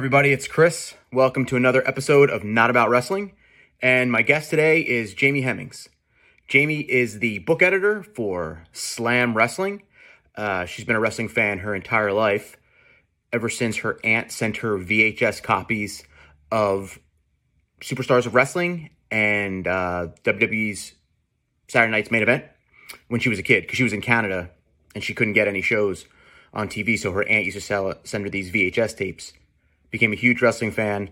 Everybody? It's Chris. Welcome to another episode of Not About Wrestling. And my guest today is Jamie Hemmings. Jamie is the book editor for Slam Wrestling. Uh, she's been a wrestling fan her entire life, ever since her aunt sent her VHS copies of Superstars of Wrestling and uh, WWE's Saturday Night's main event when she was a kid, because she was in Canada and she couldn't get any shows on TV. So her aunt used to sell, send her these VHS tapes became a huge wrestling fan,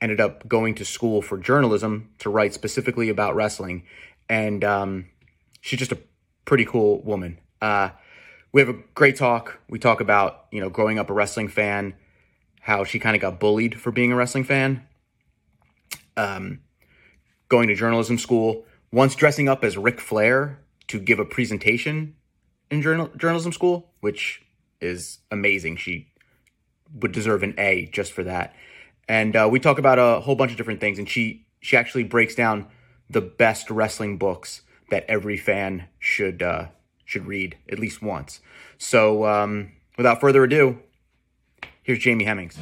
ended up going to school for journalism to write specifically about wrestling. And um, she's just a pretty cool woman. Uh, we have a great talk. We talk about, you know, growing up a wrestling fan, how she kind of got bullied for being a wrestling fan, um, going to journalism school, once dressing up as Ric Flair to give a presentation in journal- journalism school, which is amazing. She would deserve an A just for that. And uh, we talk about a whole bunch of different things, and she she actually breaks down the best wrestling books that every fan should uh, should read at least once. So, um, without further ado, here's Jamie Hemmings.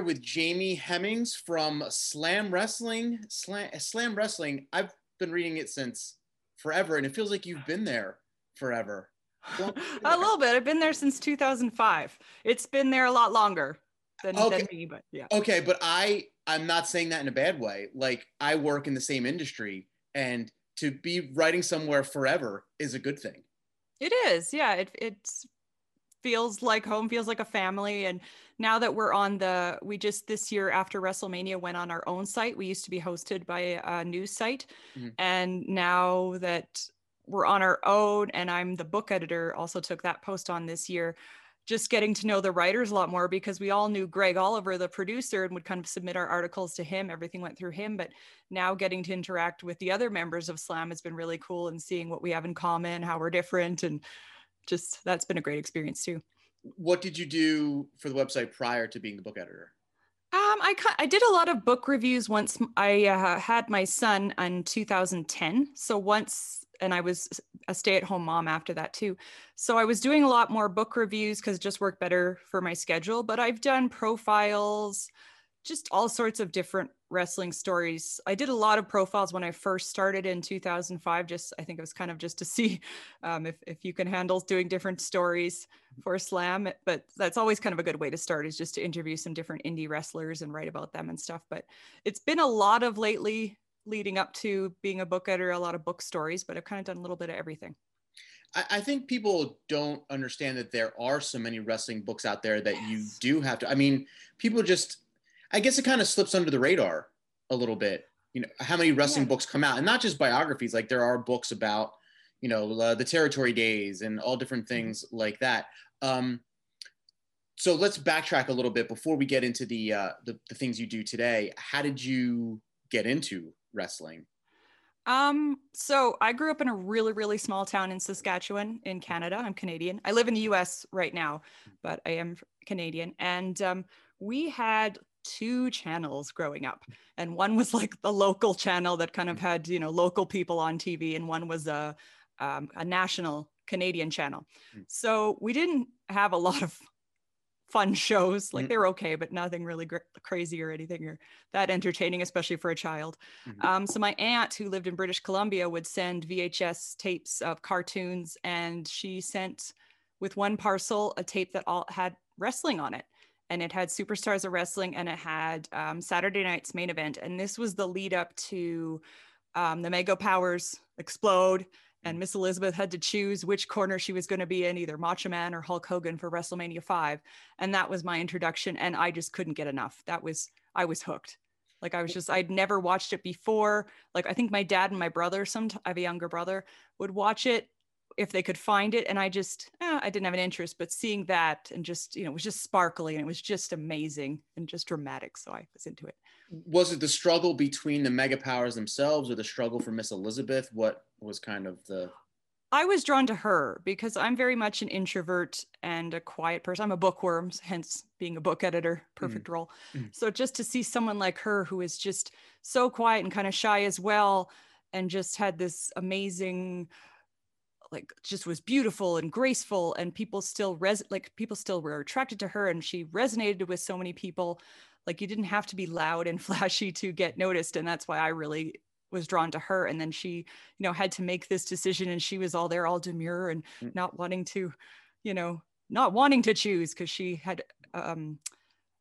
Here with Jamie Hemmings from Slam Wrestling. Slam, Slam Wrestling. I've been reading it since forever, and it feels like you've been there forever. a little bit. I've been there since 2005. It's been there a lot longer than, okay. than me, but yeah. Okay, but I I'm not saying that in a bad way. Like I work in the same industry, and to be writing somewhere forever is a good thing. It is, yeah. It it's feels like home, feels like a family, and now that we're on the we just this year after wrestlemania went on our own site we used to be hosted by a news site. Mm-hmm. and now that we're on our own and i'm the book editor also took that post on this year just getting to know the writers a lot more because we all knew greg oliver the producer and would kind of submit our articles to him. Everything went through him. But now getting to interact with the other members of slam has been really cool and seeing what we have in common how we're different and just that's been a great experience too what did you do for the website prior to being the book editor? Um, I I did a lot of book reviews once I uh, had my son in 2010. So once, and I was a stay-at-home mom after that too. So I was doing a lot more book reviews because it just worked better for my schedule. But I've done profiles, just all sorts of different wrestling stories. I did a lot of profiles when I first started in 2005. Just I think it was kind of just to see um, if if you can handle doing different stories for Slam. But that's always kind of a good way to start is just to interview some different indie wrestlers and write about them and stuff. But it's been a lot of lately leading up to being a book editor, a lot of book stories. But I've kind of done a little bit of everything. I think people don't understand that there are so many wrestling books out there that yes. you do have to. I mean, people just I guess it kind of slips under the radar a little bit. You know, how many wrestling yeah. books come out, and not just biographies. Like there are books about, you know, uh, the territory days and all different mm-hmm. things like that. Um, so let's backtrack a little bit before we get into the, uh, the the things you do today. How did you get into wrestling? Um, so I grew up in a really, really small town in Saskatchewan in Canada. I'm Canadian. I live in the US right now, but I am Canadian. And um, we had two channels growing up and one was like the local channel that kind of mm. had you know local people on tv and one was a um, a national canadian channel mm. so we didn't have a lot of fun shows like mm. they were okay but nothing really gr- crazy or anything or that entertaining especially for a child mm-hmm. um, so my aunt who lived in british columbia would send vhs tapes of cartoons and she sent with one parcel a tape that all had wrestling on it and it had Superstars of Wrestling and it had um, Saturday night's main event. And this was the lead up to um, the Mega Powers explode. And Miss Elizabeth had to choose which corner she was going to be in, either Macho Man or Hulk Hogan for WrestleMania 5. And that was my introduction. And I just couldn't get enough. That was, I was hooked. Like I was just, I'd never watched it before. Like I think my dad and my brother, some I have a younger brother, would watch it if they could find it and i just eh, i didn't have an interest but seeing that and just you know it was just sparkly and it was just amazing and just dramatic so i was into it was it the struggle between the mega powers themselves or the struggle for miss elizabeth what was kind of the I was drawn to her because I'm very much an introvert and a quiet person. I'm a bookworm, hence being a book editor, perfect mm. role. Mm. So just to see someone like her who is just so quiet and kind of shy as well, and just had this amazing, like, just was beautiful and graceful, and people still res like people still were attracted to her, and she resonated with so many people. Like you didn't have to be loud and flashy to get noticed, and that's why I really was drawn to her and then she you know had to make this decision and she was all there all demure and mm. not wanting to you know not wanting to choose because she had um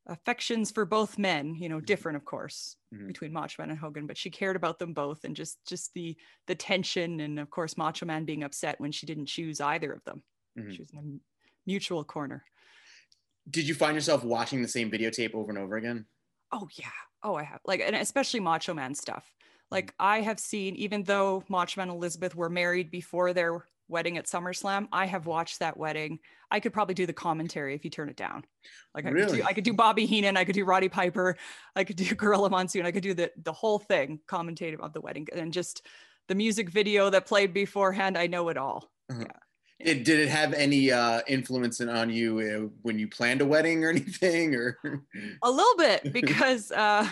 affections for both men you know mm-hmm. different of course mm-hmm. between macho man and hogan but she cared about them both and just just the the tension and of course macho man being upset when she didn't choose either of them. Mm-hmm. she was in a mutual corner. Did you find yourself watching the same videotape over and over again? Oh yeah. Oh i have. Like and especially macho man stuff. Like I have seen, even though Macho Man and Elizabeth were married before their wedding at SummerSlam, I have watched that wedding. I could probably do the commentary if you turn it down. Like I, really? could, do, I could do Bobby Heenan, I could do Roddy Piper, I could do Gorilla Monsoon, I could do the the whole thing, commentative of the wedding, and just the music video that played beforehand. I know it all. Uh-huh. Yeah. It, did it have any uh, influence on you uh, when you planned a wedding or anything, or a little bit because uh,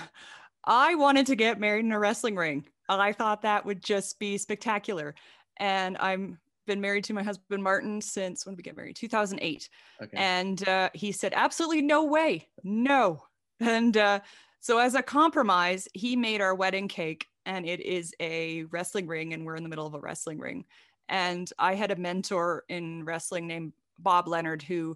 I wanted to get married in a wrestling ring. I thought that would just be spectacular. And I'm been married to my husband Martin since when did we get married? 2008. Okay. And uh, he said, absolutely no way, no. And uh, so as a compromise, he made our wedding cake, and it is a wrestling ring, and we're in the middle of a wrestling ring. And I had a mentor in wrestling named Bob Leonard who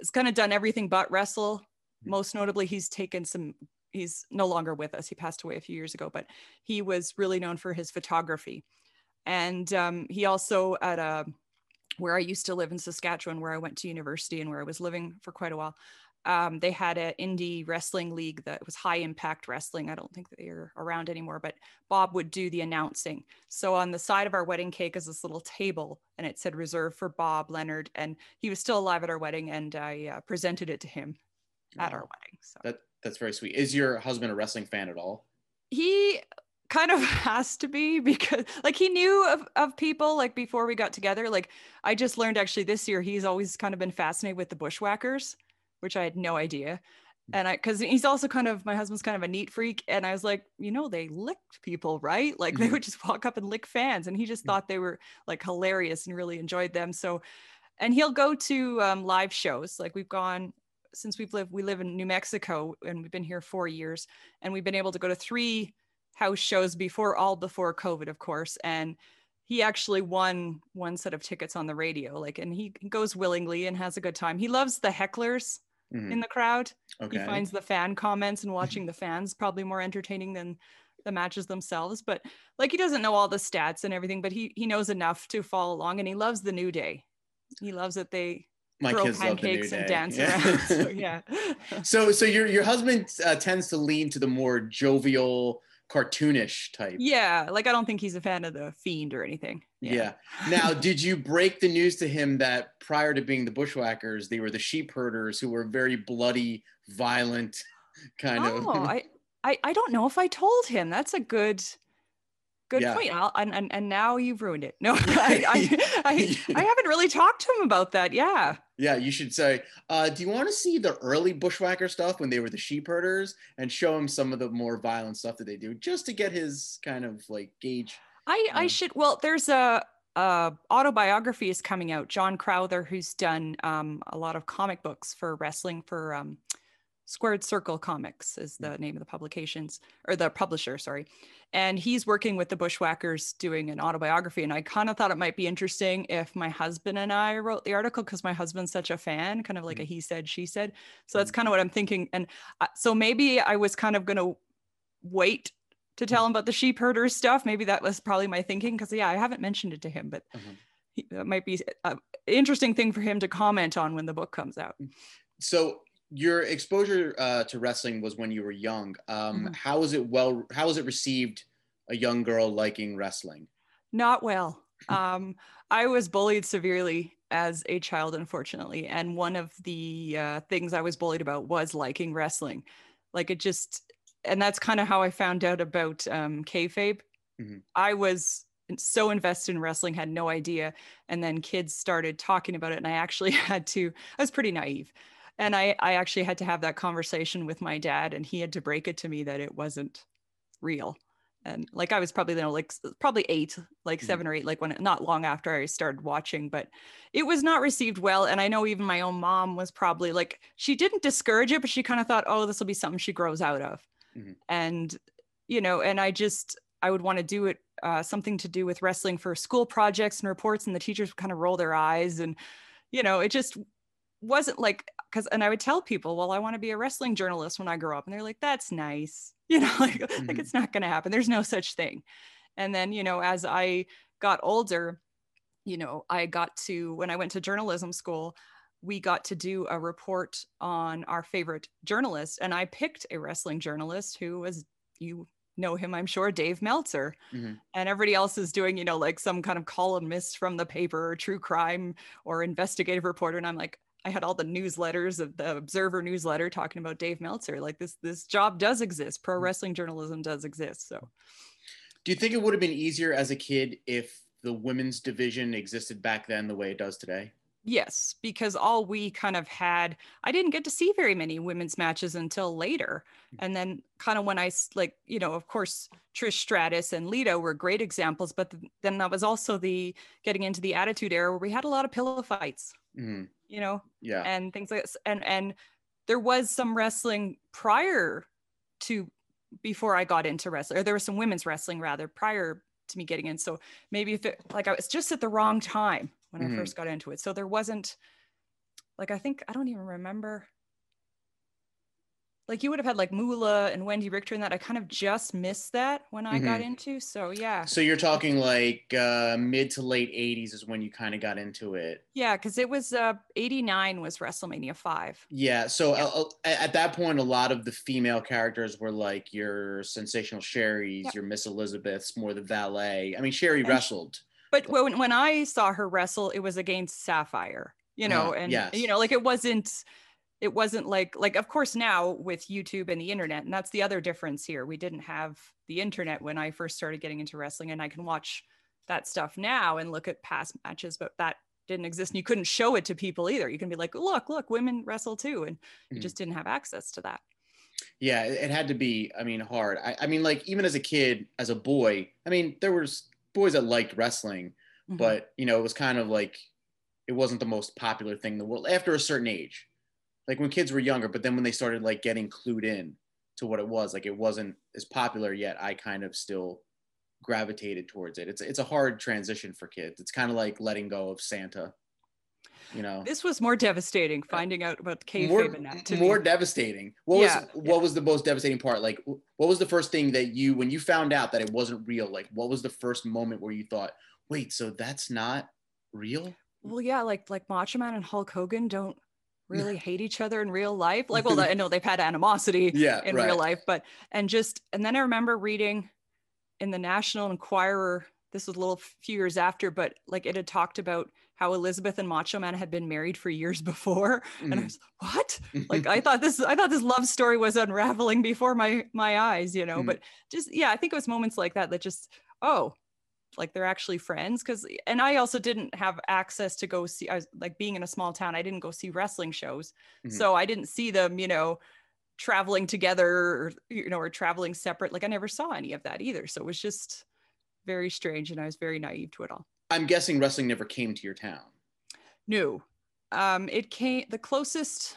has kind of done everything but wrestle. Hmm. Most notably, he's taken some he's no longer with us. He passed away a few years ago, but he was really known for his photography. And um, he also at a where I used to live in Saskatchewan, where I went to university and where I was living for quite a while. Um, they had an indie wrestling league that was high impact wrestling. I don't think they're around anymore, but Bob would do the announcing. So on the side of our wedding cake is this little table, and it said reserved for Bob Leonard, and he was still alive at our wedding, and I uh, presented it to him at our wedding. So that that's very sweet. Is your husband a wrestling fan at all? He kind of has to be because like he knew of, of people like before we got together like i just learned actually this year he's always kind of been fascinated with the bushwhackers which i had no idea hmm. and i because he's also kind of my husband's kind of a neat freak and i was like you know they licked people right like mm-hmm. they would just walk up and lick fans and he just mm-hmm. thought they were like hilarious and really enjoyed them so and he'll go to um, live shows like we've gone since we've lived we live in New Mexico and we've been here 4 years and we've been able to go to 3 house shows before all before COVID of course and he actually won one set of tickets on the radio like and he goes willingly and has a good time. He loves the hecklers mm-hmm. in the crowd. Okay. He finds the fan comments and watching the fans probably more entertaining than the matches themselves but like he doesn't know all the stats and everything but he he knows enough to follow along and he loves the new day he loves that they my throw kids pancakes and dance yeah. around. So, yeah. so so your your husband uh, tends to lean to the more jovial, cartoonish type. Yeah, like I don't think he's a fan of the fiend or anything. Yeah. yeah. Now, did you break the news to him that prior to being the bushwhackers, they were the sheep herders who were very bloody, violent, kind oh, of? Oh, I, I I don't know if I told him. That's a good good yeah. point. I'll, and, and and now you've ruined it. No, I, I, I, I, haven't really talked to him about that. Yeah. Yeah, you should say, uh, do you want to see the early bushwhacker stuff when they were the sheep herders and show him some of the more violent stuff that they do just to get his kind of like gauge? I, I should, well, there's a, a autobiography is coming out. John Crowther, who's done um, a lot of comic books for wrestling for um, Squared Circle Comics is the name of the publications or the publisher, sorry. And he's working with the Bushwhackers doing an autobiography. And I kind of thought it might be interesting if my husband and I wrote the article because my husband's such a fan, kind of like a mm-hmm. he said, she said. So that's mm-hmm. kind of what I'm thinking. And uh, so maybe I was kind of going to wait to tell him about the sheep herders stuff. Maybe that was probably my thinking because, yeah, I haven't mentioned it to him, but. Uh-huh. He, that might be an interesting thing for him to comment on when the book comes out. So your exposure uh, to wrestling was when you were young. Um, mm-hmm. How was it well? How was it received? A young girl liking wrestling? Not well. um, I was bullied severely as a child, unfortunately, and one of the uh, things I was bullied about was liking wrestling. Like it just, and that's kind of how I found out about um, kayfabe. Mm-hmm. I was so invested in wrestling, had no idea. And then kids started talking about it. And I actually had to, I was pretty naive. And I, I actually had to have that conversation with my dad, and he had to break it to me that it wasn't real. And like I was probably you know like probably eight, like mm-hmm. seven or eight, like when not long after I started watching, but it was not received well. And I know even my own mom was probably like she didn't discourage it, but she kind of thought, oh, this will be something she grows out of. Mm-hmm. And you know, and I just I would want to do it uh, something to do with wrestling for school projects and reports, and the teachers would kind of roll their eyes, and you know, it just wasn't like because and I would tell people, well, I want to be a wrestling journalist when I grow up, and they're like, that's nice, you know, like mm-hmm. like it's not going to happen. There's no such thing. And then you know, as I got older, you know, I got to when I went to journalism school, we got to do a report on our favorite journalist, and I picked a wrestling journalist who was you know him, I'm sure, Dave Meltzer. Mm-hmm. And everybody else is doing, you know, like some kind of columnist from the paper or true crime or investigative reporter. And I'm like, I had all the newsletters of the Observer newsletter talking about Dave Meltzer. Like this, this job does exist. Pro mm-hmm. wrestling journalism does exist. So, do you think it would have been easier as a kid if the women's division existed back then the way it does today? Yes, because all we kind of had, I didn't get to see very many women's matches until later. Mm. And then, kind of when I, like, you know, of course, Trish Stratus and Lita were great examples, but then that was also the getting into the attitude era where we had a lot of pillow fights, mm-hmm. You know, yeah, and things like this. And, and there was some wrestling prior to before I got into wrestling, or there was some women's wrestling rather prior to me getting in. So maybe if it, like I was just at the wrong time when mm-hmm. I first got into it. So there wasn't like I think I don't even remember. Like you would have had like Moolah and Wendy Richter and that. I kind of just missed that when I mm-hmm. got into. So yeah. So you're talking like uh, mid to late '80s is when you kind of got into it. Yeah, because it was uh, '89 was WrestleMania five. Yeah. So yeah. Uh, at that point, a lot of the female characters were like your sensational Sherri's, yeah. your Miss Elizabeths, more the valet. I mean, Sherry and wrestled. But when when I saw her wrestle, it was against Sapphire, you know, uh, and yes. you know, like it wasn't it wasn't like like of course now with YouTube and the internet, and that's the other difference here. We didn't have the internet when I first started getting into wrestling, and I can watch that stuff now and look at past matches, but that didn't exist and you couldn't show it to people either. You can be like, look, look, women wrestle too. And mm-hmm. you just didn't have access to that. Yeah, it had to be, I mean, hard. I, I mean, like even as a kid, as a boy, I mean, there was boys that liked wrestling, mm-hmm. but you know, it was kind of like it wasn't the most popular thing in the world after a certain age. Like when kids were younger, but then when they started like getting clued in to what it was, like it wasn't as popular yet. I kind of still gravitated towards it. It's it's a hard transition for kids. It's kind of like letting go of Santa. You know, this was more devastating finding out about kayfabe more, in that. more me. devastating. What yeah, was yeah. what was the most devastating part? Like, what was the first thing that you when you found out that it wasn't real? Like, what was the first moment where you thought, "Wait, so that's not real"? Well, yeah, like like Macho Man and Hulk Hogan don't really hate each other in real life. Like, well, I know they've had animosity yeah, in right. real life, but and just and then I remember reading in the National Enquirer. This was a little few years after, but like it had talked about how Elizabeth and Macho Man had been married for years before. Mm. And I mm-hmm. was what? like I thought this I thought this love story was unraveling before my my eyes, you know. Mm. But just yeah, I think it was moments like that that just oh, like they're actually friends because and I also didn't have access to go see I was like being in a small town, I didn't go see wrestling shows. Mm-hmm. So I didn't see them, you know, traveling together or you know, or traveling separate. Like I never saw any of that either. So it was just very strange and I was very naive to it all. I'm guessing wrestling never came to your town. No, um, it came. The closest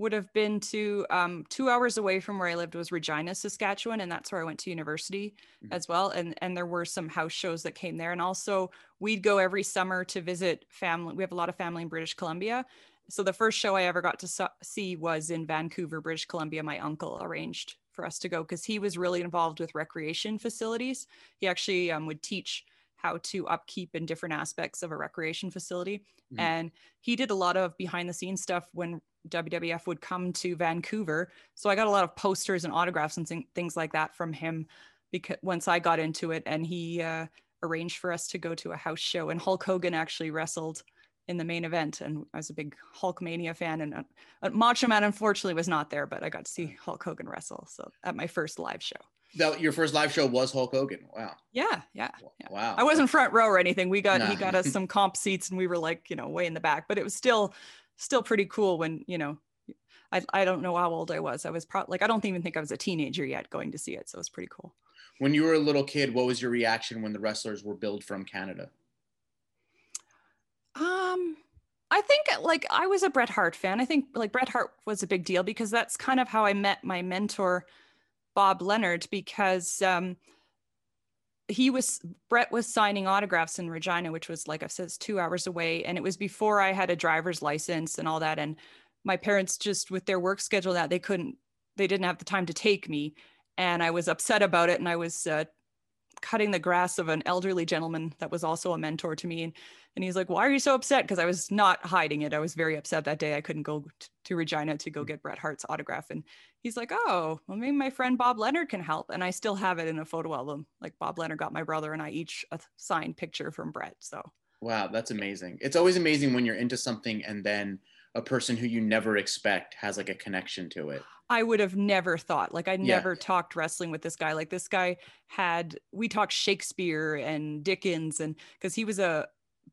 would have been to um, two hours away from where I lived was Regina, Saskatchewan, and that's where I went to university mm-hmm. as well. And and there were some house shows that came there, and also we'd go every summer to visit family. We have a lot of family in British Columbia. So the first show I ever got to so- see was in Vancouver, British Columbia. My uncle arranged for us to go because he was really involved with recreation facilities. He actually um, would teach how to upkeep in different aspects of a recreation facility. Mm-hmm. And he did a lot of behind the scenes stuff when WWF would come to Vancouver. So I got a lot of posters and autographs and th- things like that from him because once I got into it and he uh, arranged for us to go to a house show and Hulk Hogan actually wrestled in the main event and I was a big Hulkmania fan and uh, Macho Man unfortunately was not there but I got to see Hulk Hogan wrestle so at my first live show. that your first live show was Hulk Hogan. Wow. Yeah, yeah, yeah. Wow. I wasn't front row or anything. We got he got us some comp seats and we were like, you know, way in the back, but it was still still pretty cool when, you know, I, I don't know how old I was. I was probably like I don't even think I was a teenager yet going to see it. So it was pretty cool. When you were a little kid, what was your reaction when the wrestlers were billed from Canada? Um, I think like I was a Bret Hart fan. I think like Bret Hart was a big deal because that's kind of how I met my mentor, Bob Leonard, because um, he was Bret was signing autographs in Regina, which was like I said, two hours away, and it was before I had a driver's license and all that. And my parents just with their work schedule that they couldn't, they didn't have the time to take me, and I was upset about it. And I was uh, cutting the grass of an elderly gentleman that was also a mentor to me, and and he's like, "Why are you so upset?" Because I was not hiding it. I was very upset that day. I couldn't go t- to Regina to go mm. get Bret Hart's autograph. And he's like, "Oh, well, maybe my friend Bob Leonard can help." And I still have it in a photo album. Like Bob Leonard got my brother and I each a signed picture from Bret. So Wow, that's amazing. It's always amazing when you're into something and then a person who you never expect has like a connection to it. I would have never thought. Like I Yeah. never talked wrestling with this guy. Like this guy had we talked Shakespeare and Dickens and because he was a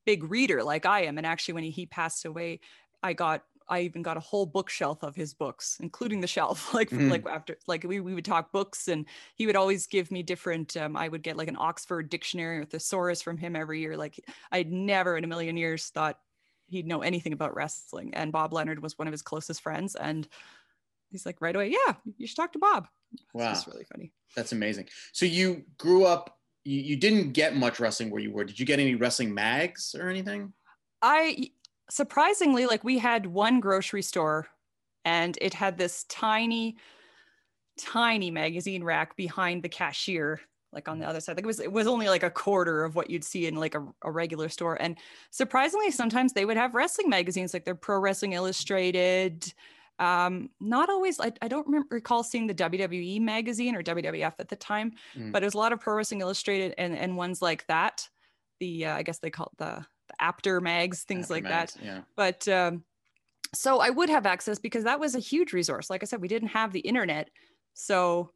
big reader like I am. And actually when he, passed away, I got I even got a whole bookshelf of his books, including the shelf. Like Mhm. like after like we, we would talk books and he would always give me different um, I would get like an Oxford dictionary or thesaurus from him every year. Like I'd never in a million years thought he'd know anything about wrestling. And Bob Leonard was one of his closest friends. And he's like right away, yeah, you should talk to Bob. Wow. Just really funny. That's amazing. So you grew up, you, you didn't get much wrestling where you were. Did you get any wrestling mags or anything? I surprisingly like we had one grocery store and it had this tiny tiny magazine rack behind the cashier like on the other side like it was it was only like a quarter of what you'd see in like a, a regular store and surprisingly sometimes they would have wrestling magazines like they're pro wrestling illustrated um not always I, I don't remember recall seeing the wwe magazine or wwf at the time Mm. but it was a lot of pro wrestling illustrated and and ones like that the uh, i guess they call it the the apter mags things Apter like mags, that Yeah. but um, so I would have access because that was a huge resource. Like I said, we didn't have the internet, so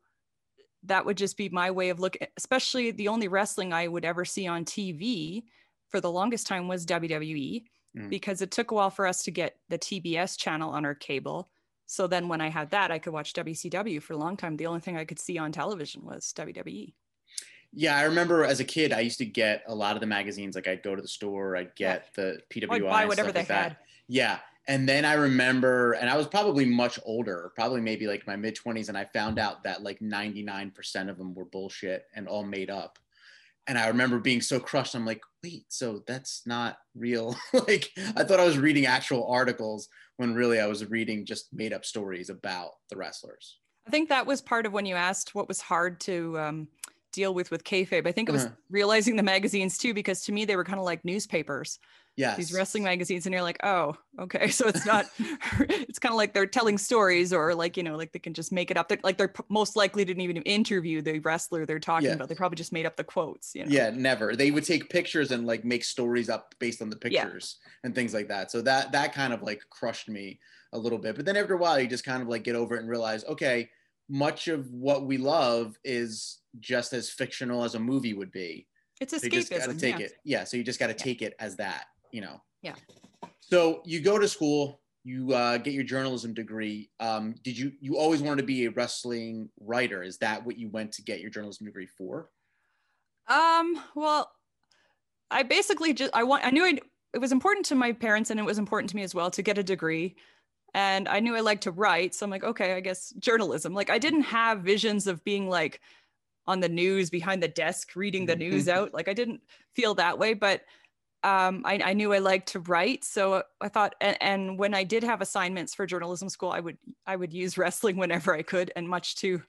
that would just be my way of looking. Especially the only wrestling I would ever see on TV for the longest time was WWE Mm. because it took a while for us to get the TBS channel on our cable. So then when I had that, I could watch WCW for a long time. The only thing I could see on television was. WWE. Yeah, I remember as a kid, I used to get a lot of the magazines. Like I'd go to the store, I'd get the PWI, I'd buy whatever stuff they like that. had. Yeah, and then I remember, and I was probably much older, probably maybe like my mid twenties, and I found out that like ninety nine percent of them were bullshit and all made up. And I remember being so crushed. I'm like, wait, so that's not real. like I thought I was reading actual articles when really I was reading just made up stories about the wrestlers. I think that was part of when you asked what was hard to um, deal with with kayfabe. I think it was Uh-huh. realizing the magazines too, because to me they were kind of like newspapers, Yes. these wrestling magazines, and you're like, oh, okay, so it's not. it's kind of like they're telling stories, or like you know, like they can just make it up. They're, like they're most likely didn't even interview the wrestler they're talking Yeah. about. They probably just made up the quotes. You know? Yeah, never. They would take pictures and like make stories up based on the Yeah. pictures and things like that. So that that kind of like crushed me a little bit. But then after a while, you just kind of like get over it and realize, okay, much of what we love is just as fictional as a movie would be. It's So you just got to take yeah. it. Yeah. So you just got to Yeah. take it as that, you know. Yeah. So you go to school, you uh, get your journalism degree. Um, did you you always wanted to be a wrestling writer? Is that what you went to get your journalism degree for? Um, well, I basically just I want I knew I, it was important to my parents and it was important to me as well to get a degree. And I knew I liked to write, so I'm like, okay, I guess journalism. Like I didn't have visions of being like on the news behind the desk reading the news out. Like I didn't feel that way, but um, I, I knew I liked to write. So I thought, and, and when I did have assignments for journalism school, I would I would use wrestling whenever I could, and much to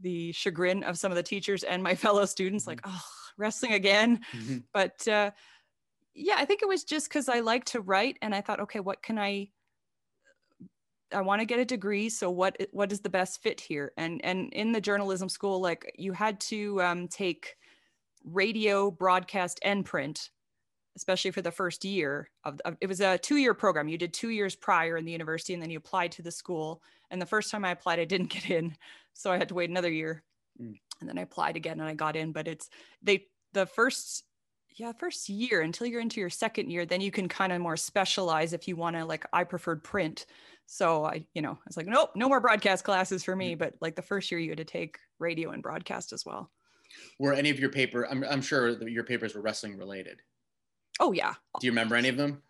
the chagrin of some of the teachers and my fellow students, like, oh, wrestling again. But uh, yeah, I think it was just because I like to write, and I thought, okay, what can I? I want to get a degree, so what what is the best fit here? And and in the journalism school, like you had to um, take radio, broadcast, and print, especially for the first year of, of it was a two year program. You did two years prior in the university, and then you applied to the school. And the first time I applied, I didn't get in, so I had to wait another year. Mm. and then I applied again and I got in. But it's they the first yeah first year until you're into your second year then you can kind of more specialize if you want to like i preferred print so i you know i was like nope no more broadcast classes for me but like the first year you had to take radio and broadcast as well were any of your paper i'm, I'm sure that your papers were wrestling related oh yeah. Do you remember any of them?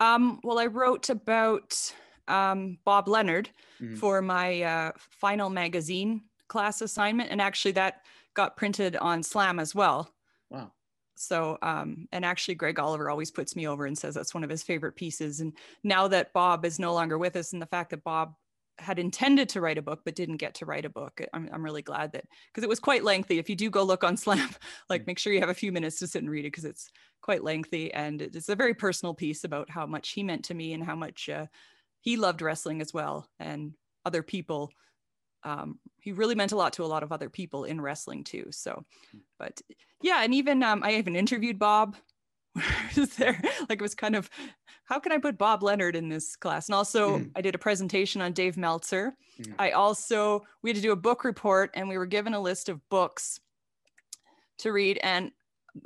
Um, well i wrote about um, bob leonard mm-hmm. for my uh, final magazine class assignment and actually that got printed on slam as well. Wow. So um, and actually greg oliver always puts me over and says that's one of his favorite pieces and now that bob is no longer with us and the fact that bob had intended to write a book but didn't get to write a book i'm, I'm really glad that because it was quite lengthy. If you do go look on slam like mm. make sure you have a few minutes to sit and read it because it's quite lengthy and it's a very personal piece about how much he meant to me and how much uh, he loved wrestling as well and other people um, he really meant a lot to a lot of other people in wrestling too. So, hmm. but yeah, and even um, I even interviewed Bob. was there like it was kind of how can I put Bob Leonard in this class? And also mm. I did a presentation on Dave Meltzer. Mm. I also we had to do a book report and we were given a list of books to read and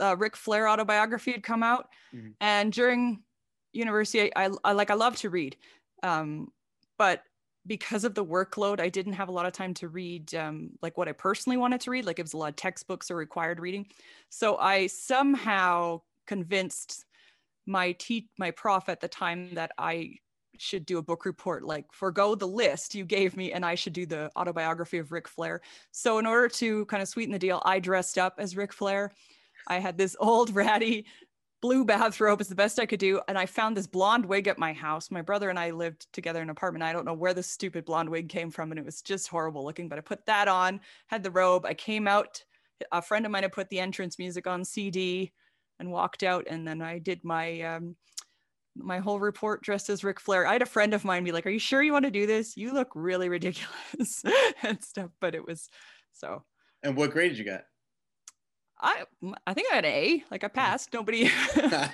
uh, Ric Flair autobiography had come out mm. and during university I, I, like I love to read um, but because of the workload, I didn't have a lot of time to read um, like what I personally wanted to read. Like it was a lot of textbooks or required reading. So I somehow convinced my te- my prof at the time that I should do a book report, like forego the list you gave me, and I should do the autobiography of Ric Flair. So in order to kind of sweeten the deal, I dressed up as Ric Flair. I had this old ratty blue bathrobe is the best I could do. And I found this blonde wig at my house. My brother and I lived together in an apartment. I don't know where this stupid blonde wig came from. And it was just horrible looking, but I put that on, had the robe. I came out. A friend of mine had put the entrance music on CD and walked out. And then I did my, um, my whole report dressed as Ric Flair. I had a friend of mine be like, Are you sure you want to do this? You look really ridiculous and stuff. But it was so. And what grade did you get? I I think I had an A. Like I passed. Nobody. I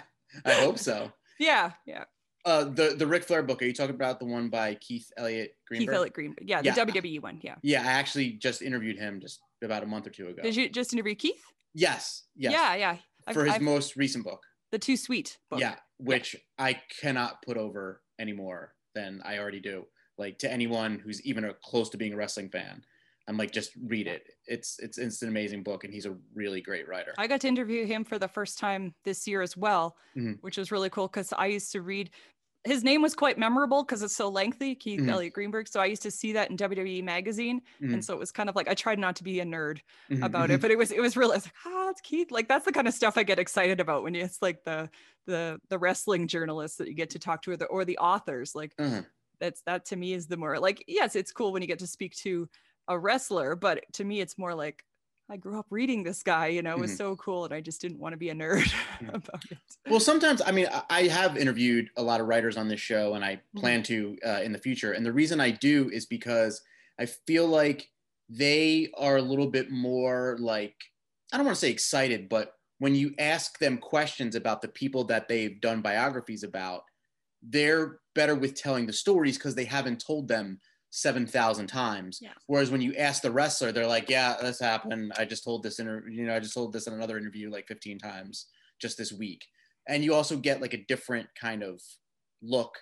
hope so. Yeah, yeah. Uh, the the Ric Flair book. Are you talking about the one by Keith Elliott Greenberg? Keith Elliott Greenberg. Yeah, the yeah. WWE one. Yeah. Yeah, I actually just interviewed him just about a month or two ago. Did you just interview Keith? Yes. Yes. Yeah, yeah. For I've, his I've, most recent book. The Too Sweet book. Yeah, which yeah. I cannot put over any more than I already do. Like to anyone who's even close to being a wrestling fan, I'm like, just read it. It's it's it's an amazing book, and he's a really great writer. I got to interview him for the first time this year as well, mm-hmm. which was really cool because I used to read. His name was quite memorable because it's so lengthy, Keith mm-hmm. Elliott Greenberg. So I used to see that in WWE magazine, mm-hmm. and so it was kind of like I tried not to be a nerd mm-hmm. about it, mm-hmm. but it was it was real. I was like, oh, it's Keith. Like that's the kind of stuff I get excited about when it's like the the the wrestling journalists that you get to talk to, or the or the authors. Like mm-hmm. that's that to me is the more like yes, it's cool when you get to speak to a wrestler, but to me, it's more like I grew up reading this guy, you know, it was mm-hmm. so cool. And I just didn't want to be a nerd about it. Well, sometimes, I mean, I have interviewed a lot of writers on this show and I mm-hmm. plan to uh, in the future. And the reason I do is because I feel like they are a little bit more like, I don't want to say excited, but when you ask them questions about the people that they've done biographies about, they're better with telling the stories because they haven't told them 7,000 times. Yeah. Whereas when you ask the wrestler, they're like, yeah, this happened. I just told this in, you know, I just told this in another interview like 15 times just this week. And you also get like a different kind of look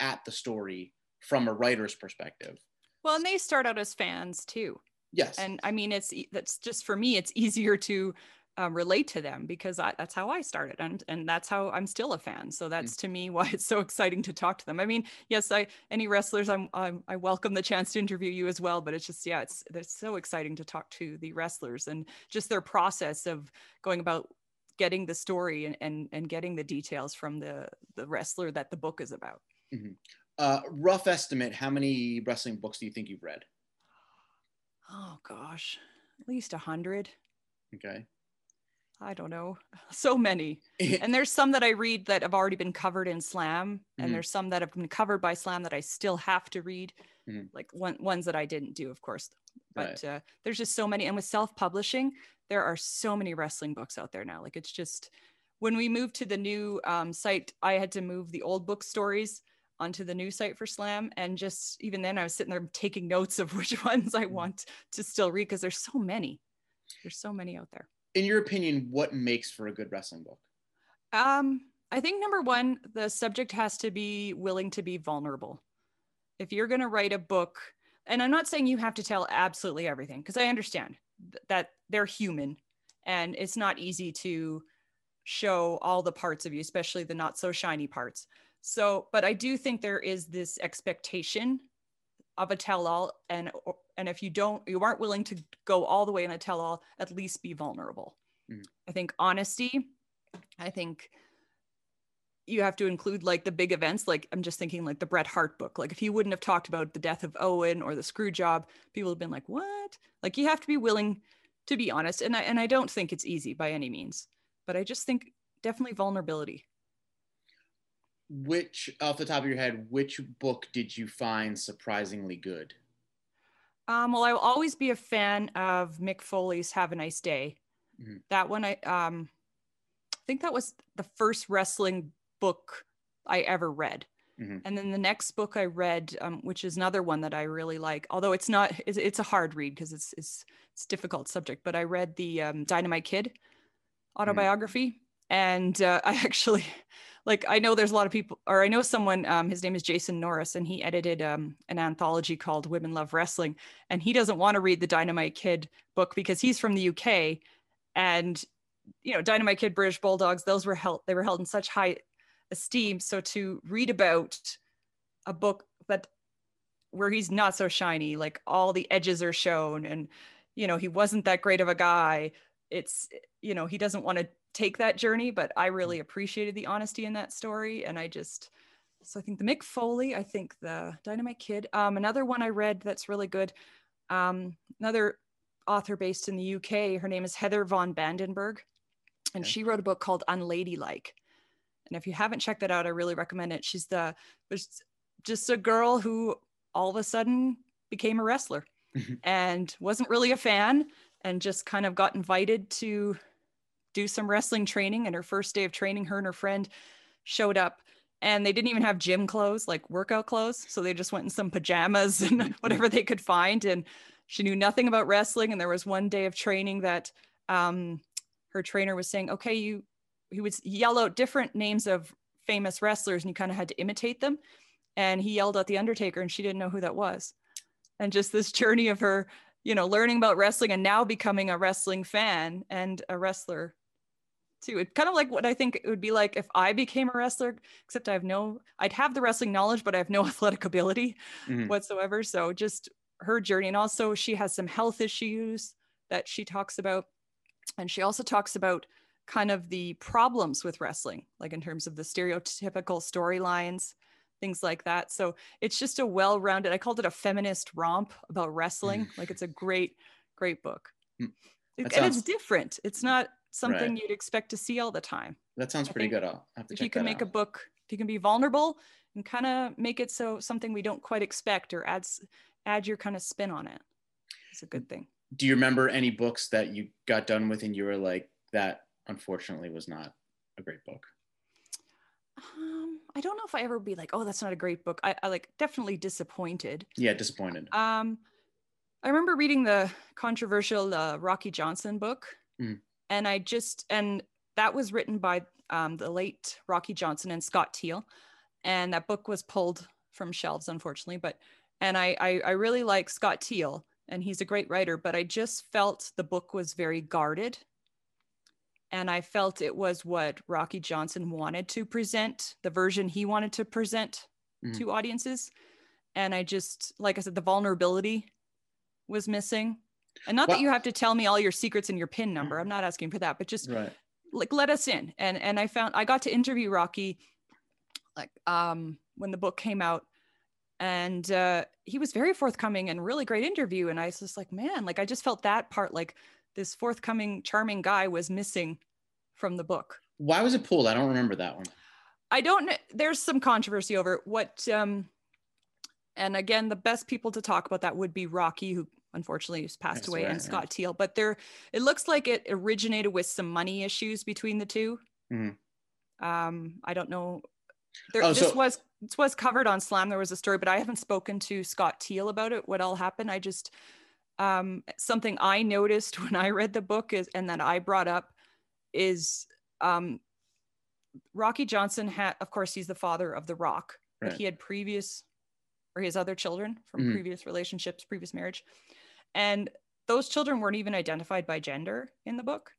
at the story from a writer's perspective. Well, and they start out as fans too. Yes. And I mean, it's that's just for me, it's easier to um, relate to them because I, that's how I started and and that's how I'm still a fan. So that's mm. to me why it's so exciting to talk to them. I mean, yes, I any wrestlers I'm, I'm, i welcome the chance to interview you as well, but it's just yeah, it's it's so exciting to talk to the wrestlers and just their process of going about getting the story and and, and getting the details from the the wrestler that the book is about. Mm-hmm. Uh, rough estimate: How many wrestling books do you think you've read? Oh gosh, at least a hundred. Okay. I don't know, so many. and there's some that I read that have already been covered in Slam, and mm-hmm. there's some that have been covered by Slam that I still have to read, mm-hmm. like one, ones that I didn't do, of course. But right. uh, there's just so many. And with self publishing, there are so many wrestling books out there now. Like it's just, when we moved to the new um, site, I had to move the old book stories onto the new site for Slam. And just even then, I was sitting there taking notes of which ones I mm-hmm. want to still read because there's so many there's so many out there. In your opinion, what makes for a good wrestling book? Um, I think number one, the subject has to be willing to be vulnerable. If you're going to write a book, and I'm not saying you have to tell absolutely everything, because I understand th- that they're human and it's not easy to show all the parts of you, especially the not so shiny parts. So, but I do think there is this expectation of a tell all and and if you don't you aren't willing to go all the way in a tell all, at least be vulnerable. Mm. I think honesty, I think you have to include like the big events like i'm just thinking like the bret hart book like if he wouldn't have talked about the death of owen or the screw job people have been like what like you have to be willing to be honest and i and i don't think it's easy by any means but i just think definitely vulnerability which off the top of your head which book did you find surprisingly good um, well i will always be a fan of mick foley's have a nice day mm-hmm. that one i um i think that was the first wrestling book i ever read mm-hmm. and then the next book i read um, which is another one that i really like although it's not it's, it's a hard read because it's, it's it's difficult subject but i read the um, dynamite kid mm-hmm. autobiography mm-hmm. and uh, i actually like I know there's a lot of people, or I know someone. Um, his name is Jason Norris, and he edited um, an anthology called Women Love Wrestling, and he doesn't want to read the Dynamite Kid book because he's from the UK, and you know Dynamite Kid, British Bulldogs, those were held they were held in such high esteem. So to read about a book that where he's not so shiny, like all the edges are shown, and you know he wasn't that great of a guy. It's you know he doesn't want to take that journey, but I really mm. appreciated the honesty in that story. And I just, so I think the Mick Foley, I think the Dynamite Kid. Um, another one I read that's really good. Um, another author based in the UK. Her name is Heather von Bandenburg, and okay. she wrote a book called Unladylike. And if you haven't checked that out, I really recommend it. She's the just a girl who all of a sudden became a wrestler and wasn't really a fan and just kind of got invited to do some wrestling training. And her first day of training, her and her friend showed up and they didn't even have gym clothes, like workout clothes. So they just went in some pajamas and whatever they could find. And she knew nothing about wrestling. And there was one day of training that um, her trainer was saying, okay, you, he would yell out different names of famous wrestlers and you kind of had to imitate them. And he yelled out The Undertaker and she didn't know who that was. And just this journey of her, you know, learning about wrestling and now becoming a wrestling fan and a wrestler too. It's kind of like what I think it would be like if I became a wrestler, except I have no, I'd have the wrestling knowledge, but I have no athletic ability mm-hmm. whatsoever. So just her journey. And also, she has some health issues that she talks about. And she also talks about kind of the problems with wrestling, like in terms of the stereotypical storylines, things like that. So it's just a well rounded, I called it a feminist romp about wrestling. like it's a great, great book. Mm. and sounds- it's different. It's not something right. you'd expect to see all the time. That sounds pretty good. I'll have to if you can make out. a book, if you can be vulnerable and kind of make it so something we don't quite expect or adds add your kind of spin on it, it's a good thing. Do you remember any books that you got done with and you were like, that unfortunately was not a great book? Um, I don't know if I ever be like, oh, that's not a great book. I, I like definitely disappointed. Yeah, disappointed. Um, I remember reading the controversial uh, Rocky Johnson book. Mm and I just and that was written by um, the late Rocky Johnson and Scott Teal, and that book was pulled from shelves unfortunately. But and I, I I, really like Scott Teal, and he's a great writer. But I just felt the book was very guarded, and I felt it was what Rocky Johnson wanted to present, the version he wanted to present mm. to audiences, and I just like I said, the vulnerability was missing and not well, that you have to tell me all your secrets and your pin number. I'm not asking for that, but just right. like let us in. And and I found I got to interview Rocky like um when the book came out and uh he was very forthcoming and really great interview and I was just like, man, like I just felt that part like this forthcoming charming guy was missing from the book. Why was it pulled? I don't remember that one. I don't there's some controversy over what um and again the best people to talk about that would be Rocky who unfortunately he's passed That's away, right, and Scott yeah. Teal. But there, it looks like it originated with some money issues between the 2 mm-hmm. Um, I don't know. There, oh, this so- was this was covered on Slam. There was a story, but I haven't spoken to Scott Teal about it. What all happened? I just um, something I noticed when I read the book is, and that I brought up is um, Rocky Johnson had, of course, he's the father of The Rock, but he had previous or his other children from Mhm. previous relationships, previous marriage. And those children weren't even identified by gender in the book.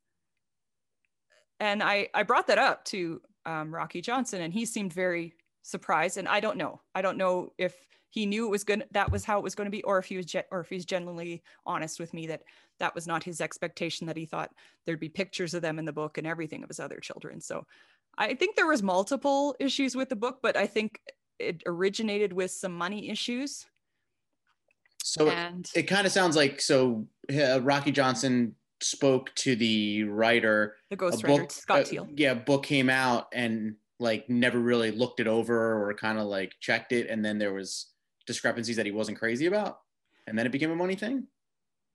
And I, I brought that up to um, Rocky Johnson, and he seemed very surprised. And I don't know. I don't know if he knew it was good. That was how it was going to be, or if he was, ge- or if he's genuinely honest with me that that was not his expectation. That he thought there'd be pictures of them in the book and everything of his other children. So I think there was multiple issues with the book, but I think it originated with some money issues. So it, and it kind of sounds like so uh, Rocky Johnson spoke to the writer. the A ghostwriter book, Scott uh, Teal. yeah, book came out and like never really looked it over or kind of like checked it, and then there was discrepancies that he wasn't crazy about, and then it became a money thing.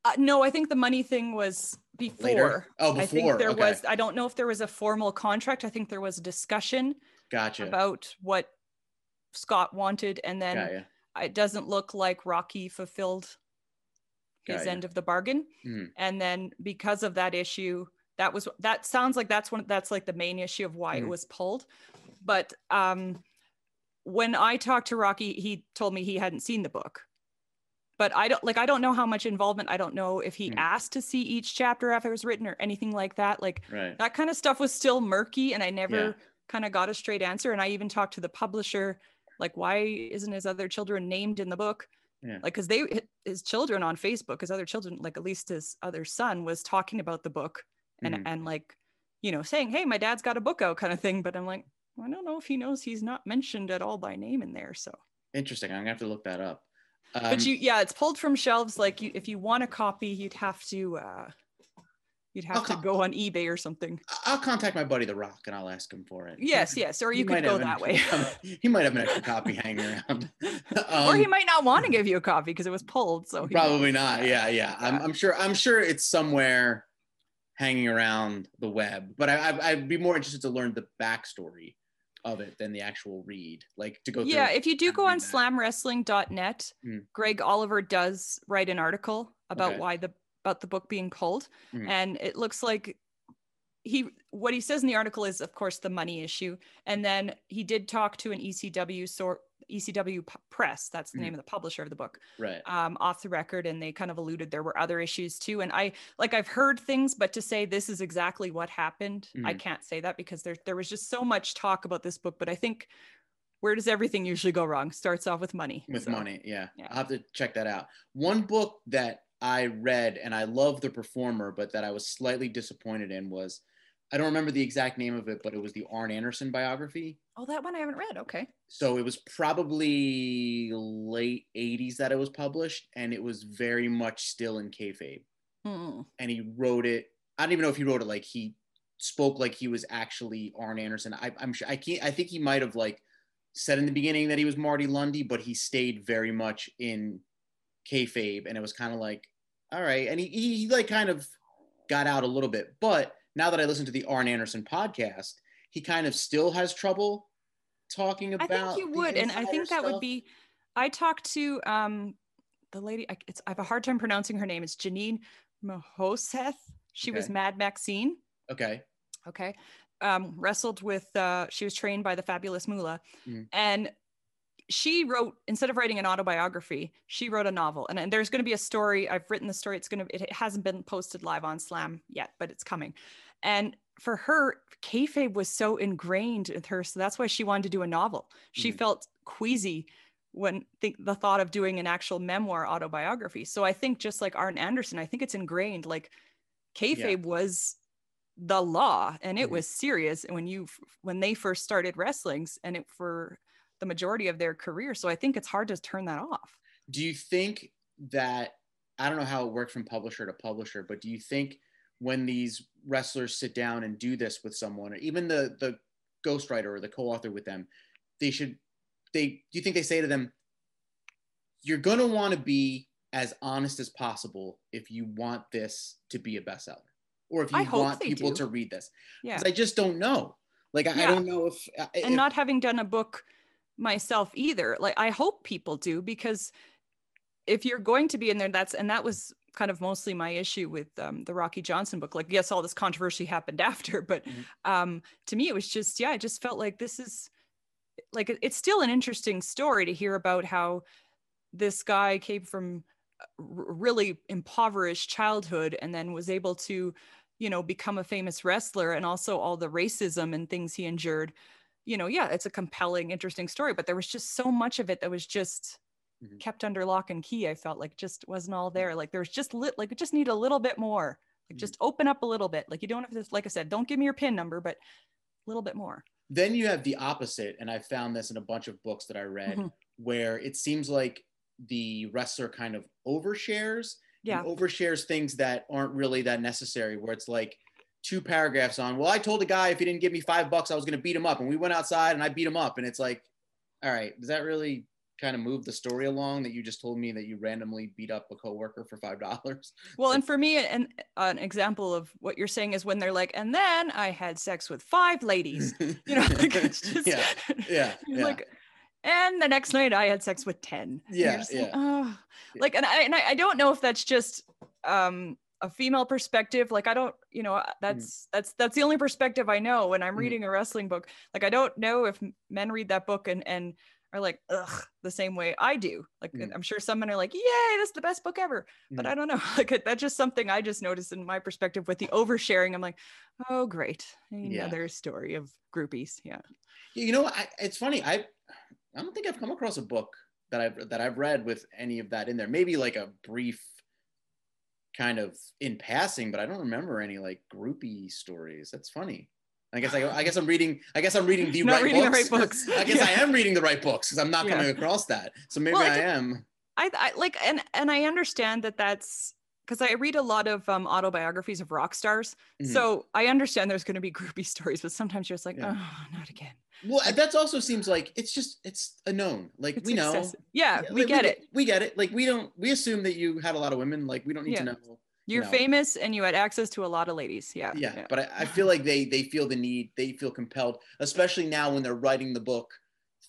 Uh, no, I think the money thing was before. Later? Oh, I think before, there okay. was. I don't know if there was a formal contract. I think there was a discussion Gotcha. about what Scott wanted, and then Got ya. It doesn't look like Rocky fulfilled his ya. end of the bargain. Mhm. And then because of that issue, that was that sounds like that's one that's like the main issue of why it Mhm. was pulled. But um when I talked to Rocky, he told me he hadn't seen the book. But I don't like I don't know how much involvement. I don't know if he Mhm. asked to see each chapter after it was written or anything like that. Like Right. that kind of stuff was still murky and I never Yeah. kind of got a straight answer. And I even talked to the publisher, like, why isn't his other children named in the book? Yeah. Like, because they, his children on Facebook, his other children, like at least his other son was talking about the book and, Mhm. and like, you know, saying, hey, my dad's got a book out kind of thing. But I'm like, I don't know if he knows he's not mentioned at all by name in there. So, Interesting. I'm gonna have to look that up. Um, but you, yeah, it's pulled from shelves. Like, you, if you want a copy, you'd have to, uh, you'd have I'll to go on eBay or something. I'll contact my buddy The Rock and I'll ask him for it. Yes, yes. Or He you could go have an that way. he might have an extra copy hanging around. or he Um, might not want to give you a copy because it was pulled. So he Probably not. Yeah, yeah. I'm, I'm sure. I'm sure it's somewhere hanging around the web. But I, I, I'd be more interested to learn the backstory of it than the actual read. Like to go. Through yeah, if you do go on that. slamwrestling.net, Mm. Greg Oliver does write an article about Okay. why the about the book being pulled, Mhm. and it looks like he what he says in the article is of course the money issue, and then he did talk to an ECW sort ECW press that's the Mhm. name of the publisher of the book Right. um, off the record and they kind of alluded there were other issues too and i like i've heard things but to say this is exactly what happened i Mhm. can't say that because there, there was just so much talk about this book but i think where does everything usually go wrong starts off with money with So, money. Yeah. yeah. I'll have to check that out. One book that I read and I love the performer, but that I was slightly disappointed in was I don't remember the exact name of it, but it was the Arn Anderson biography. oh that one i haven't read okay So it was probably late 80s that it was published, and it was very much still in kayfabe. Hmm. And he wrote it. I don't even know if he wrote it like he spoke like he was actually Arn Anderson. I, I'm sure I can't. I think he might have like said in the beginning that he was Marty Lunde, but he stayed very much in kayfabe, and it was kind of like, all right. And he, he he like kind of got out a little bit, but now that I listen to the Arn Anderson podcast, he kind of still has trouble talking about. i think you would and i think that would be i talked to um the lady I, it's, I have a hard time pronouncing her name it's janine mahoseth she was mad maxine okay. okay um wrestled with uh she was trained by the fabulous moolah Mhm. and she wrote instead of writing an autobiography she wrote a novel. And, and there's going to be a story i've written the story it's going to it hasn't been posted live on slam yet but it's coming. And for her kayfabe was so ingrained with her so that's why she wanted to do a novel. She Mhm. felt queasy when think the thought of doing an actual memoir autobiography. So i think just like arn anderson i think it's ingrained like kayfabe was the law and it Mhm. was serious And when you when they first started wrestlings and it for the majority of their career so i think it's hard to turn that off Do you think that I don't know how it worked from publisher to publisher, but do you think when these wrestlers sit down and do this with someone, or even the the ghostwriter or the co-author with them, they should they do you think they say to them, you're gonna want to be as honest as possible if you want this to be a bestseller, or if you I want people do. to read this? yeah I just don't know. Like I, I don't know if and if- not having done a book myself either like i hope people do because if you're going to be in there that's and that was kind of mostly my issue with um, the Rocky Johnson book. Like, yes, all this controversy happened after, but mm-hmm. um, to me, it was just, yeah, I just felt like this is like it's still an interesting story to hear about how this guy came from really impoverished childhood and then was able to you know become a famous wrestler and also all the racism and things he endured you know yeah it's a compelling interesting story but there was just so much of it that was just mm-hmm. kept under lock and key i felt like just wasn't all there like there was just lit like it just need a little bit more like mm-hmm. just open up a little bit like you don't have to like i said don't give me your pin number but a little bit more then you have the opposite and i found this in a bunch of books that i read mm-hmm. where it seems like the wrestler kind of overshares yeah overshares things that aren't really that necessary where it's like two paragraphs on well i told the guy if he didn't give me five bucks i was going to beat him up and we went outside and i beat him up and it's like all right does that really kind of move the story along that you just told me that you randomly beat up a coworker for five dollars well and for me an, an example of what you're saying is when they're like and then i had sex with five ladies you know like it's just yeah yeah, yeah. like and the next night I had sex with 10. Yeah. yeah. Like, oh. like, and I, and I, I don't know if that's just, um, a female perspective like i don't you know mm. that's mm. that's that's the only perspective i know when i'm mm. reading a wrestling book like i don't know if men read that book and and are like ugh the same way i do like mm. i'm sure some men are like yay that's the best book ever but mm. i don't know like that's just something i just noticed in my perspective with the oversharing i'm like oh great another yeah. story of groupies yeah you know I, it's funny i I don't think I've come across a book that I've that I've read with any of that in there. Maybe like a brief kind of in passing, but I don't remember any like groupie stories. That's funny. I guess I, I guess I'm reading. I guess I'm reading the, right, reading books. the right books. I guess yeah. I am reading the right books because I'm not yeah. coming across that. So maybe well, I, I am. I, I like and and I understand that that's because I read a lot of um, autobiographies of rock stars. Mm-hmm. So I understand there's going to be groupie stories, but sometimes you're just like, yeah. oh, not again. Well, that also seems like it's just it's a known. Like it's we know. Yeah, we get we, it. We get it. Like we don't. We assume that you had a lot of women. Like we don't need yeah. to know. You're you know. famous and you had access to a lot of ladies. Yeah. Yeah, yeah. but I, I feel like they they feel the need. They feel compelled, especially now when they're writing the book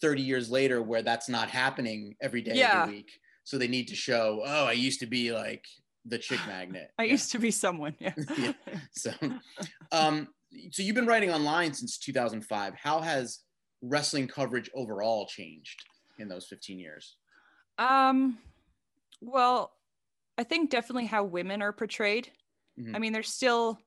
30 years later, where that's not happening every day yeah. every week. So they need to show. Oh, I used to be like the chick magnet. I yeah. used to be someone. Yeah. yeah. So, um, so you've been writing online since 2005. How has wrestling coverage overall changed in those 15 years? Um, well, I think definitely how women are portrayed. Mm-hmm. I mean, there's still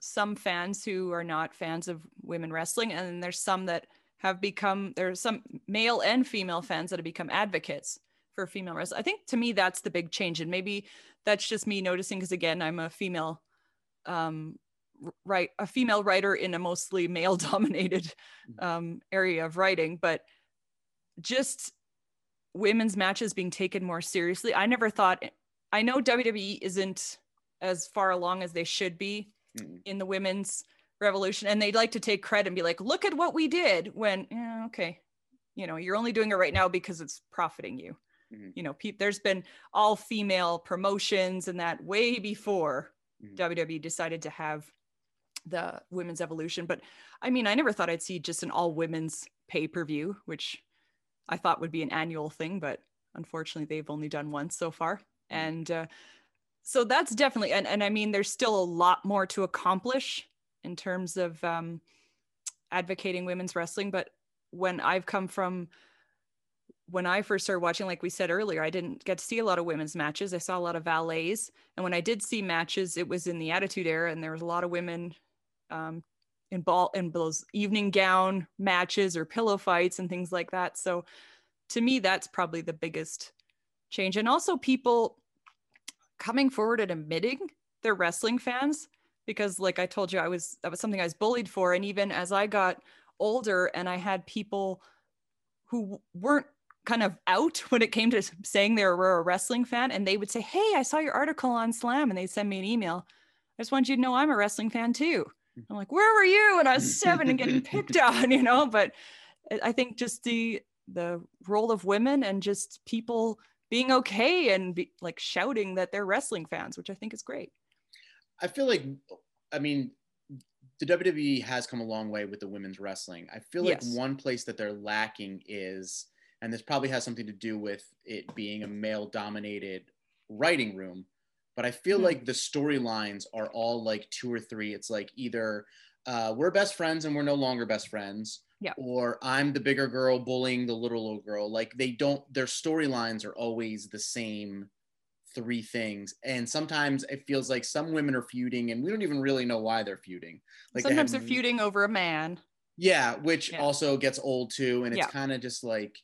some fans who are not fans of women wrestling, and there's some that have become there's some male and female fans that have become advocates for female wrestling. I think to me that's the big change, and maybe that's just me noticing because again, I'm a female um, write a female writer in a mostly male dominated mm-hmm. um, area of writing but just women's matches being taken more seriously i never thought i know wwe isn't as far along as they should be mm-hmm. in the women's revolution and they'd like to take credit and be like look at what we did when yeah, okay you know you're only doing it right now because it's profiting you mm-hmm. you know pe- there's been all female promotions and that way before mm-hmm. wwe decided to have the women's evolution. But I mean, I never thought I'd see just an all women's pay per view, which I thought would be an annual thing, but unfortunately, they've only done once so far. Mm. And uh, so that's definitely, and, and I mean, there's still a lot more to accomplish in terms of um, advocating women's wrestling. But when I've come from, when I first started watching, like we said earlier, I didn't get to see a lot of women's matches. I saw a lot of valets. And when I did see matches, it was in the Attitude Era, and there was a lot of women um, in ball in those evening gown matches or pillow fights and things like that. So to me, that's probably the biggest change. And also people coming forward and admitting they're wrestling fans because like I told you, I was that was something I was bullied for. And even as I got older and I had people who weren't kind of out when it came to saying they were a wrestling fan and they would say, Hey, I saw your article on Slam and they'd send me an email. I just wanted you to know I'm a wrestling fan too. I'm like, where were you when I was seven and getting picked on, you know? But I think just the the role of women and just people being okay and be, like shouting that they're wrestling fans, which I think is great. I feel like, I mean, the WWE has come a long way with the women's wrestling. I feel like yes. one place that they're lacking is, and this probably has something to do with it being a male dominated writing room, but I feel mm-hmm. like the storylines are all like two or three. It's like either uh, we're best friends and we're no longer best friends. Yeah. Or I'm the bigger girl bullying the little little girl. Like they don't their storylines are always the same three things. And sometimes it feels like some women are feuding and we don't even really know why they're feuding. Like sometimes they are feuding over a man. Yeah, which yeah. also gets old too. And it's yeah. kind of just like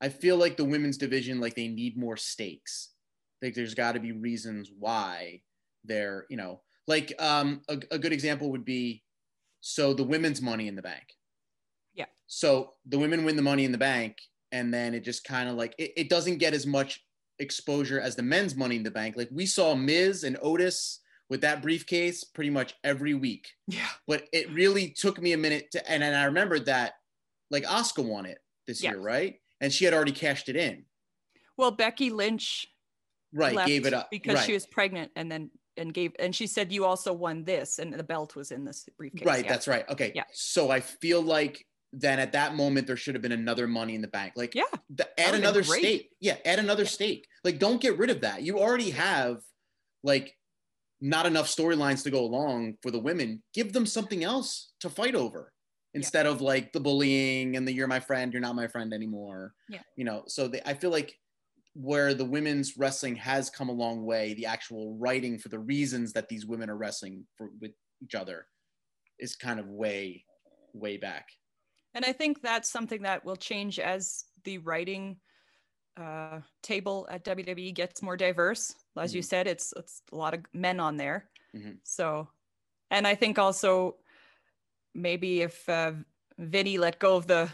I feel like the women's division, like they need more stakes. Like there's got to be reasons why they're, you know, like um, a, a good example would be so the women's money in the bank. Yeah. So the women win the money in the bank, and then it just kind of like it, it doesn't get as much exposure as the men's money in the bank. Like we saw Miz and Otis with that briefcase pretty much every week. Yeah. But it really took me a minute to, and, and I remembered that like Asuka won it this year, right? And she had already cashed it in. Well, Becky Lynch, right, gave it up. because right. she was pregnant, and then and gave and she said you also won this and the belt was in this briefcase. Right yeah. that's right. Okay. Yeah. So i feel like then at that moment there should have been another money in the bank. Like yeah. the, add another stake. Yeah add another yeah. stake. Like don't get rid of that. You already have like not enough storylines to go along for the women. Give them something else to fight over instead yeah. of like the bullying and the you're my friend you're not my friend anymore. Yeah. You know so they, i feel like where the women's wrestling has come a long way, the actual writing for the reasons that these women are wrestling for with each other is kind of way, way back. And I think that's something that will change as the writing uh, table at WWE gets more diverse. As mm-hmm. you said, it's it's a lot of men on there. Mm-hmm. So, and I think also maybe if uh, Vinny let go of the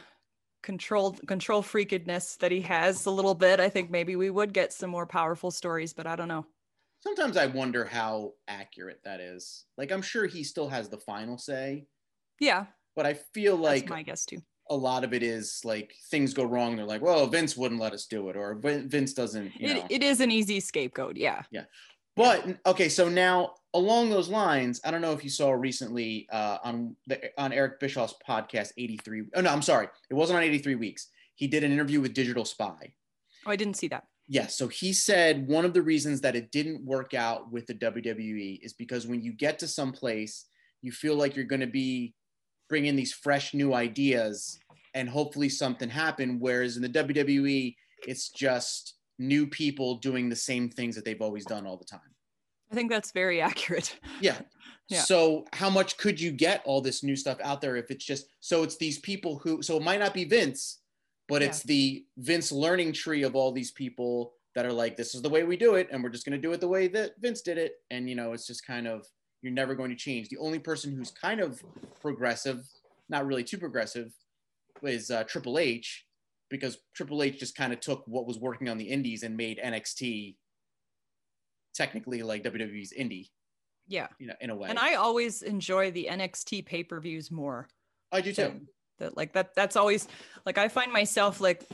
control control freakedness that he has a little bit, I think maybe we would get some more powerful stories, but I don't know. Sometimes I wonder how accurate that is. Like I'm sure he still has the final say. Yeah. But I feel like That's my guess too. A lot of it is like things go wrong. They're like, well, Vince wouldn't let us do it, or Vince doesn't. You know. it, it is an easy scapegoat. Yeah. Yeah. But okay, so now along those lines, I don't know if you saw recently uh, on the on Eric Bischoff's podcast, 83. Oh no, I'm sorry, it wasn't on 83 weeks. He did an interview with Digital Spy. Oh, I didn't see that. Yes. Yeah, so he said one of the reasons that it didn't work out with the WWE is because when you get to some place, you feel like you're going to be bringing these fresh new ideas and hopefully something happen. Whereas in the WWE, it's just new people doing the same things that they've always done all the time. I think that's very accurate. Yeah. yeah. So how much could you get all this new stuff out there if it's just so it's these people who so it might not be Vince, but yeah. it's the Vince learning tree of all these people that are like this is the way we do it and we're just going to do it the way that Vince did it and you know it's just kind of you're never going to change. The only person who's kind of progressive, not really too progressive, is uh, Triple H because Triple H just kind of took what was working on the indies and made NXT technically like WWE's indie. Yeah. You know, in a way. And I always enjoy the NXT pay-per-views more. I do too. That like that that's always like I find myself like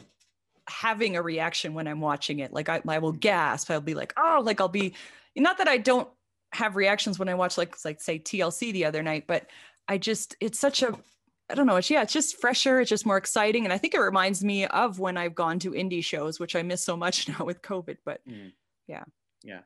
having a reaction when I'm watching it. Like I, I will gasp. I'll be like, oh, like I'll be not that I don't have reactions when I watch like like say TLC the other night, but I just it's such a I don't know. It's yeah, it's just fresher. It's just more exciting, and I think it reminds me of when I've gone to indie shows, which I miss so much now with COVID. But mm. yeah, yeah,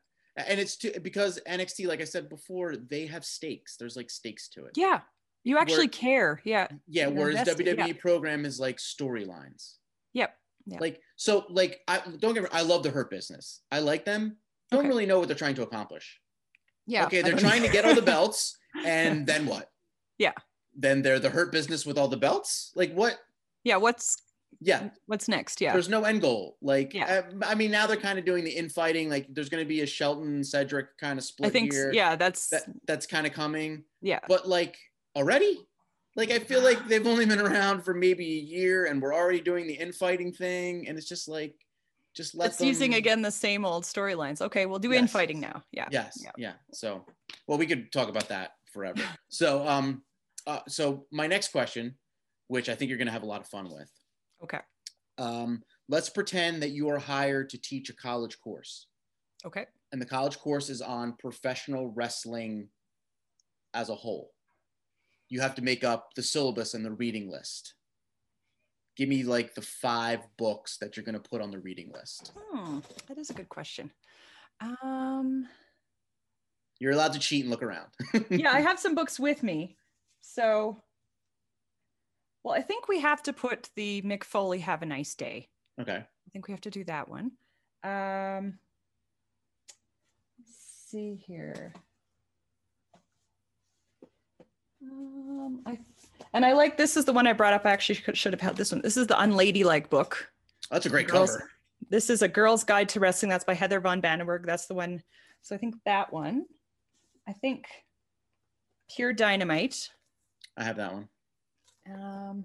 and it's too, because NXT, like I said before, they have stakes. There's like stakes to it. Yeah, you actually Where, care. Yeah, yeah. Whereas invested, WWE yeah. program is like storylines. Yep. Yeah. Like so, like I don't get. Me, I love the Hurt Business. I like them. Don't okay. really know what they're trying to accomplish. Yeah. Okay, they're trying to get all the belts, and then what? Yeah then they're the hurt business with all the belts. Like what? Yeah. What's yeah. What's next? Yeah. There's no end goal. Like, yeah. I, I mean, now they're kind of doing the infighting. Like, there's going to be a Shelton Cedric kind of split. I think, here. yeah, that's that, that's kind of coming. Yeah. But like already, like I feel like they've only been around for maybe a year, and we're already doing the infighting thing, and it's just like, just let. It's them... using again the same old storylines. Okay, we'll do yes. infighting now. Yeah. Yes. Yeah. yeah. So, well, we could talk about that forever. so, um, uh, so my next question, which I think you're going to have a lot of fun with. Okay. Um, let's pretend that you are hired to teach a college course. Okay. And the college course is on professional wrestling as a whole. You have to make up the syllabus and the reading list. Give me like the five books that you're going to put on the reading list. Hmm, that is a good question. Um, You're allowed to cheat and look around. yeah, I have some books with me. So, well, I think we have to put the Mick Foley Have a Nice Day. Okay. I think we have to do that one. Um, let's see here. Um, I and I like this is the one I brought up. I actually should, should have had this one. This is the Unladylike book. That's a great Girls, cover. This is a Girl's Guide to Wrestling. That's by Heather Bandenburg. That's the one. So I think that one. I think Pure Dynamite. I have that one. Um,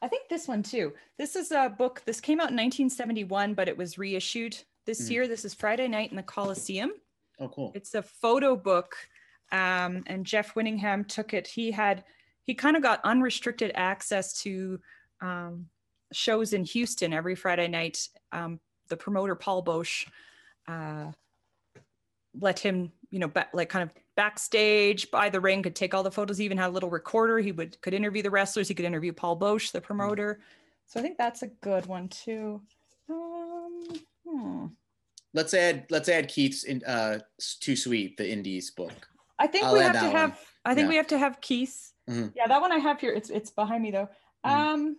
I think this one too. This is a book. This came out in 1971, but it was reissued this Mhm. year. This is Friday Night in the Coliseum. Oh, cool. It's a photo book, um, and Geoff Winningham took it. He had he kind of got unrestricted access to um, shows in Houston every Friday night. Um, the promoter Paul Boesch uh, let him, you know, like kind of backstage by the ring, could take all the photos. He even had a little recorder. He would could interview the wrestlers. He could interview Paul Boesch, the promoter. So I think that's a good one too. Um, hmm. Let's add let's add Keith's in uh too sweet the indies book. I think I'll we have to have. one. I think Yeah. we have to have Keith. Mhm. Yeah, that one I have here. It's it's behind me though. Mhm. Um,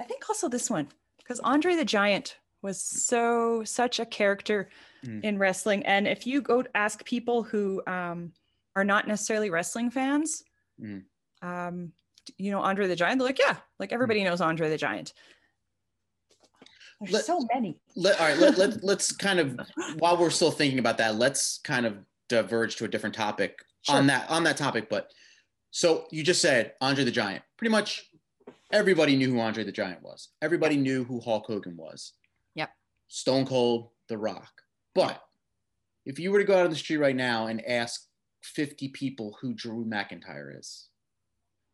I think also this one because Andre the Giant was so such a character Mhm. in wrestling, and if you go ask people who um, are not necessarily wrestling fans, Mhm. um, you know Andre the Giant, they're like, yeah, like everybody knows Andre the Giant. There's Let- so many. Let, all right, let, let, let's kind of while we're still thinking about that, let's kind of diverge to a different topic on that on that topic. But so you just said Andre the Giant. Pretty much everybody knew who Andre the Giant was. Everybody knew who Hulk Hogan was. Yep. Stone Cold, The Rock. But if you were to go out on the street right now and ask 50 people who Drew McIntyre is,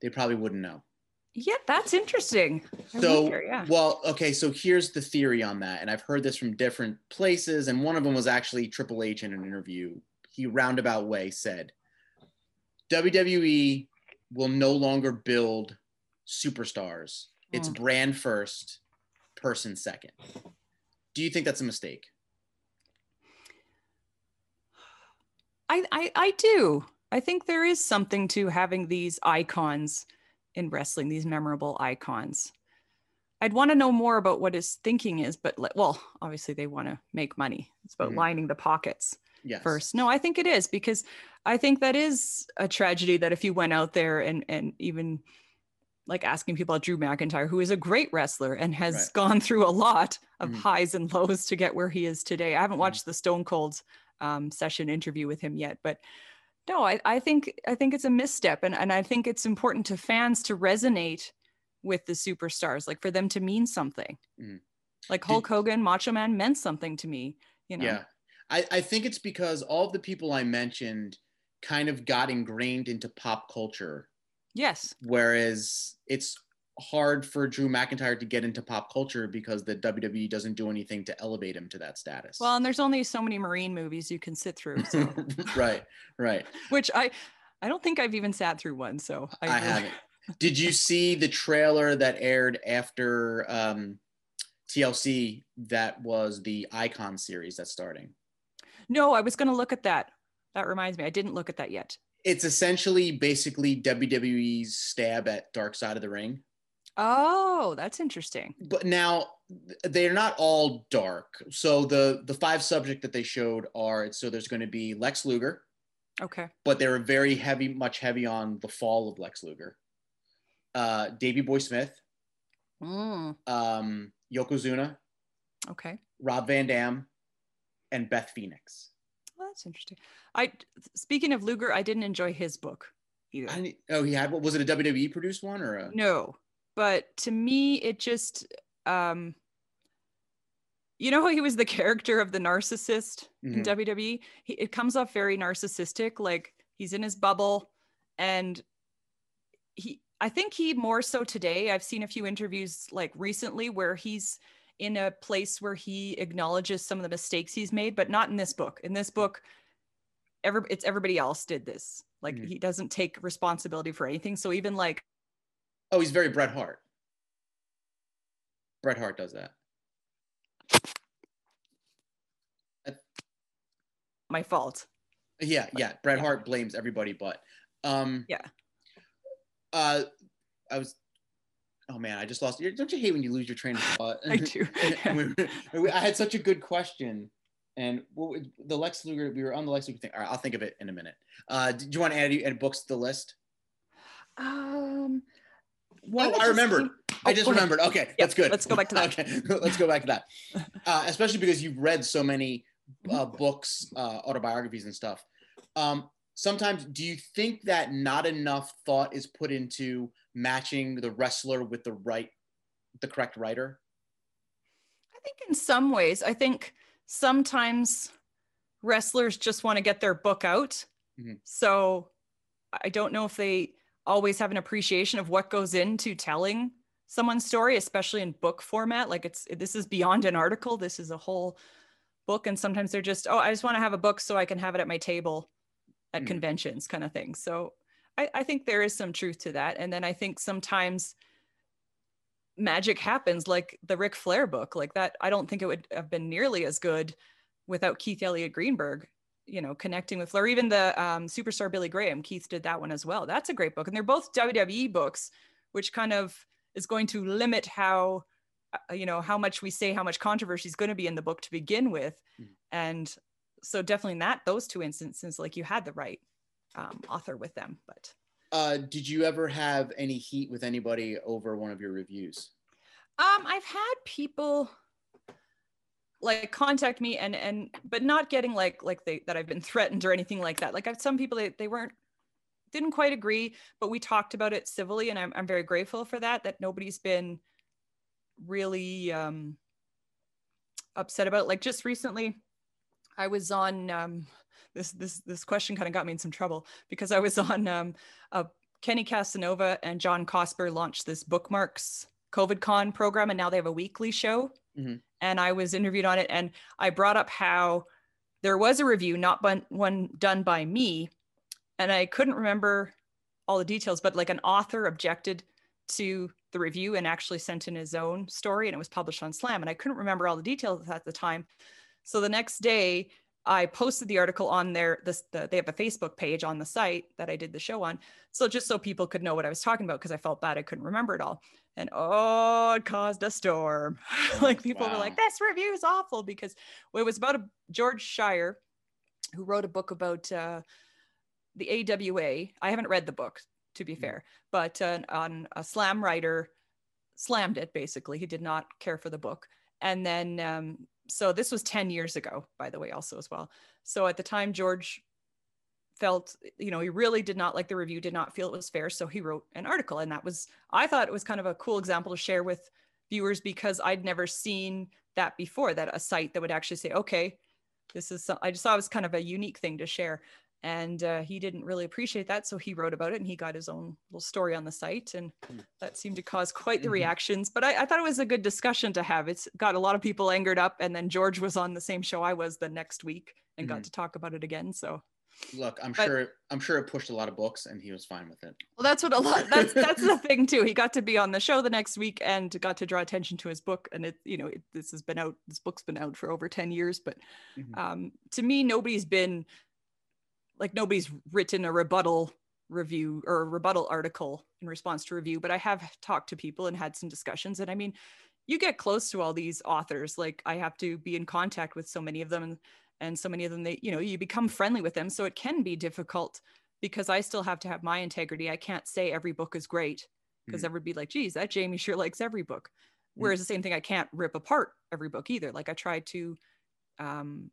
they probably wouldn't know. Yeah, that's interesting. I So, wonder, yeah. well, okay, so here's the theory on that. And I've heard this from different places. And one of them was actually Triple H in an interview. He roundabout way said WWE will no longer build superstars. It's Hmm. brand first, person second. Do you think that's a mistake? I, I I do. I think there is something to having these icons in wrestling, these memorable icons. I'd want to know more about what his thinking is, but like, well, obviously they want to make money. It's about Mhm. lining the pockets Yes. first. No, I think it is because I think that is a tragedy that if you went out there and and even like asking people about Drew McIntyre, who is a great wrestler and has Right. gone through a lot of Mhm. highs and lows to get where he is today. I haven't Mhm. watched the Stone Cold um, session interview with him yet, but no, I, I think I think it's a misstep, and and I think it's important to fans to resonate with the superstars, like for them to mean something. Mhm. Like Did- Hulk Hogan, Macho Man meant something to me. You know. Yeah. I, I think it's because all of the people I mentioned kind of got ingrained into pop culture Yes. whereas it's hard for Drew McIntyre to get into pop culture because the WWE doesn't do anything to elevate him to that status. Well, and there's only so many Marine movies you can sit through, so, right, right. which I I don't think I've even sat through one. So I, really- haven't. Did you see the trailer that aired after um, TLC? That was the Icon series that's starting. No, I was going to look at that. That reminds me, I didn't look at that yet. It's essentially basically WWE's stab at Dark Side of the Ring. Oh, that's interesting. but now they're not all dark. So the the five subject that they showed are so there's going to be Lex Luger, Okay. but they're very heavy, much heavy on the fall of Lex Luger. Uh, Davy Boy Smith, Mm, um, Yokozuna, okay. Rob Van Dam, and Beth Phoenix. Well, that's interesting. I speaking of Luger, I didn't enjoy his book either. I oh, he had what was it a WWE produced one or a? No, but to me, it just, um, you know how he was the character of the narcissist in Mhm. WWE? He, it comes off very narcissistic, like he's in his bubble, and he. I think he more so today. I've seen a few interviews like recently where he's in a place where he acknowledges some of the mistakes he's made, but not in this book. In this book, every it's everybody else did this. Like Mhm. he doesn't take responsibility for anything. So even like Oh, he's very Bret Hart. Bret Hart does that. my fault. Yeah, yeah. Bret Hart blames everybody but. Um, yeah. Uh, I was. Oh man, I just lost. You. Don't you hate when you lose your train of thought? I do. I had such a good question, and what the Lex Luger. We were on the Lex Luger thing. All right, I'll think of it in a minute. Uh, do you want to add any books to the list? Um. Oh, I remembered. I just remembered. Okay, yep, that's good. Let's go back to that. okay, let's go back to that. Uh, especially because you've read so many uh, mm-hmm. books, uh, autobiographies, and stuff. Um, sometimes, do you think that not enough thought is put into matching the wrestler with the right, the correct writer? I think in some ways, I think sometimes wrestlers just want to get their book out. Mm-hmm. So I don't know if they always have an appreciation of what goes into telling someone's story, especially in book format. Like it's this is beyond an article. This is a whole book. And sometimes they're just, oh, I just want to have a book so I can have it at my table at mm. conventions, kind of thing. So I, I think there is some truth to that. And then I think sometimes magic happens, like the Ric Flair book, like that. I don't think it would have been nearly as good without Keith Elliot Greenberg you know, connecting with Flair, even the um, superstar Billy Graham, Keith did that one as well. That's a great book. And they're both WWE books, which kind of is going to limit how, uh, you know, how much we say, how much controversy is going to be in the book to begin with. Mm. And so definitely in that, those two instances, like you had the right um, author with them, but. Uh, did you ever have any heat with anybody over one of your reviews? Um, I've had people like contact me and and but not getting like like they that I've been threatened or anything like that. Like I've some people they, they weren't didn't quite agree, but we talked about it civilly and I'm I'm very grateful for that that nobody's been really um upset about like just recently I was on um this this this question kind of got me in some trouble because I was on um a Kenny Casanova and John Cosper launched this bookmarks COVID con program and now they have a weekly show. Mm-hmm and I was interviewed on it. And I brought up how there was a review, not one done by me. And I couldn't remember all the details, but like an author objected to the review and actually sent in his own story and it was published on Slam. And I couldn't remember all the details at the time. So the next day, I posted the article on their this the, they have a Facebook page on the site that I did the show on. So just so people could know what I was talking about because I felt bad I couldn't remember it all. And oh, it caused a storm. like people wow. were like, "This review is awful," because well, it was about a George Schire who wrote a book about uh, the AWA. I haven't read the book to be mm-hmm. fair, but uh, on a slam writer slammed it basically. He did not care for the book, and then um, so this was 10 years ago, by the way, also as well. So at the time, George felt, you know, he really did not like the review, did not feel it was fair. So he wrote an article. And that was, I thought it was kind of a cool example to share with viewers because I'd never seen that before, that a site that would actually say, okay, this is, some, I just thought it was kind of a unique thing to share and uh, he didn't really appreciate that so he wrote about it and he got his own little story on the site and hmm. that seemed to cause quite the mm-hmm. reactions but I, I, thought it was a good discussion to have it's got a lot of people angered up and then george was on the same show i was the next week and mm-hmm. got to talk about it again so look i'm but, sure i'm sure it pushed a lot of books and he was fine with it well that's what a lot that's that's the thing too he got to be on the show the next week and got to draw attention to his book and it you know it, this has been out this book's been out for over 10 years but mm-hmm. um, to me nobody's been like nobody's written a rebuttal review or a rebuttal article in response to review but i have talked to people and had some discussions. And i mean you get close to all these authors. Like i have to be in contact with so many of them and, and so many of them they you know you become friendly with them. So it can be difficult because i still have to have my integrity. I can't say every book is great because mm. everybody like geez that jamie sure likes every book. Mm. whereas the same thing i can't rip apart every book either. Like i try to um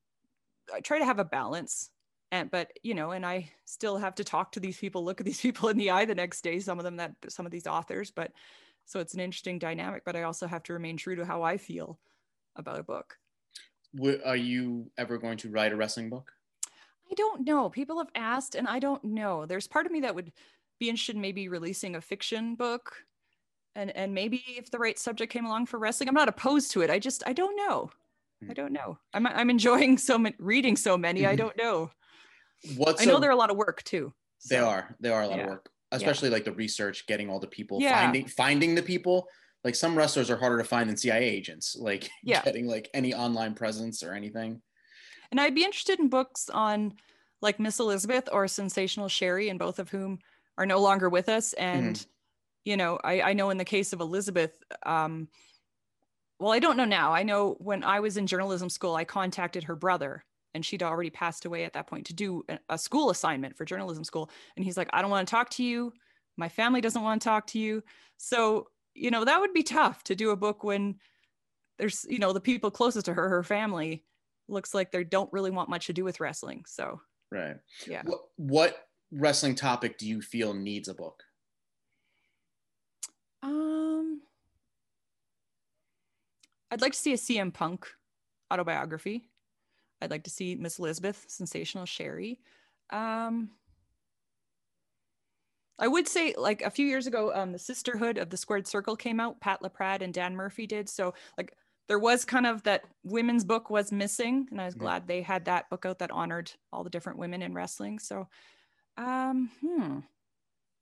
i try to have a balance and but you know and i still have to talk to these people look at these people in the eye the next day some of them that some of these authors but so it's an interesting dynamic but i also have to remain true to how i feel about a book. Are you ever going to write a wrestling book? I don't know. People have asked and i don't know. There's part of me that would be interested in maybe releasing a fiction book and and maybe if the right subject came along for wrestling i'm not opposed to it. I just i don't know. I hmm. don't know. I'm, I'm enjoying so many reading so many i don't know What's I know a, they're a lot of work too. So. They are. They are a lot yeah. of work, especially yeah. like the research, getting all the people, yeah. finding finding the people. Like some wrestlers are harder to find than CIA agents. Like yeah. getting like any online presence or anything. And I'd be interested in books on like Miss Elizabeth or Sensational Sherri, and both of whom are no longer with us. And mm. you know, I, I know in the case of Elizabeth, um, well, I don't know now. I know when I was in journalism school, I contacted her brother and she'd already passed away at that point to do a school assignment for journalism school. And he's like, I don't want to talk to you. My family doesn't want to talk to you. So, you know, that would be tough to do a book when there's, you know, the people closest to her, her family, looks like they don't really want much to do with wrestling. So, right. Yeah. What, what wrestling topic do you feel needs a book? Um, I'd like to see a CM Punk autobiography. I'd like to see Miss Elizabeth, Sensational Sherri. Um, I would say, like a few years ago, um, the Sisterhood of the Squared Circle came out. Pat LaPrade and Dan Murphy did. So, like, there was kind of that women's book was missing, and I was mm-hmm. glad they had that book out that honored all the different women in wrestling. So, um, hmm,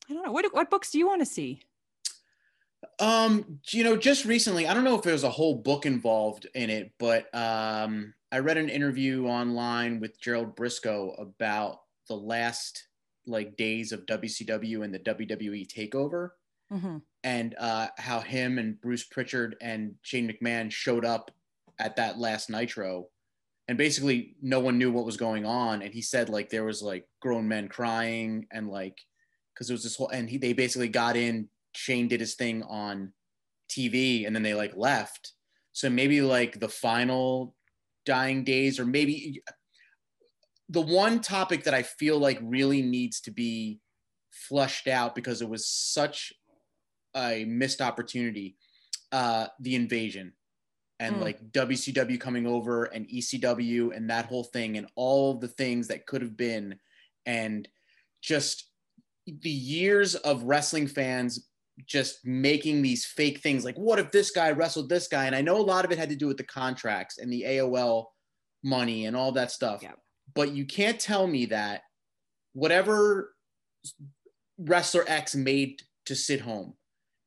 I don't know. What what books do you want to see? Um, you know, just recently, I don't know if there was a whole book involved in it, but um, I read an interview online with Gerald Brisco about the last like days of WCW and the WWE takeover. Mm-hmm. And uh, how him and Bruce Pritchard and Shane McMahon showed up at that last Nitro, and basically no one knew what was going on. And he said like there was like grown men crying and like because it was this whole and he they basically got in Shane did his thing on TV and then they like left. So maybe like the final dying days, or maybe the one topic that I feel like really needs to be flushed out because it was such a missed opportunity uh, the invasion and mm. like WCW coming over and ECW and that whole thing and all the things that could have been and just the years of wrestling fans just making these fake things like what if this guy wrestled this guy? And i know a lot of it had to do with the contracts and the aol money and all that stuff. Yeah. but you can't tell me that whatever wrestler x made to sit home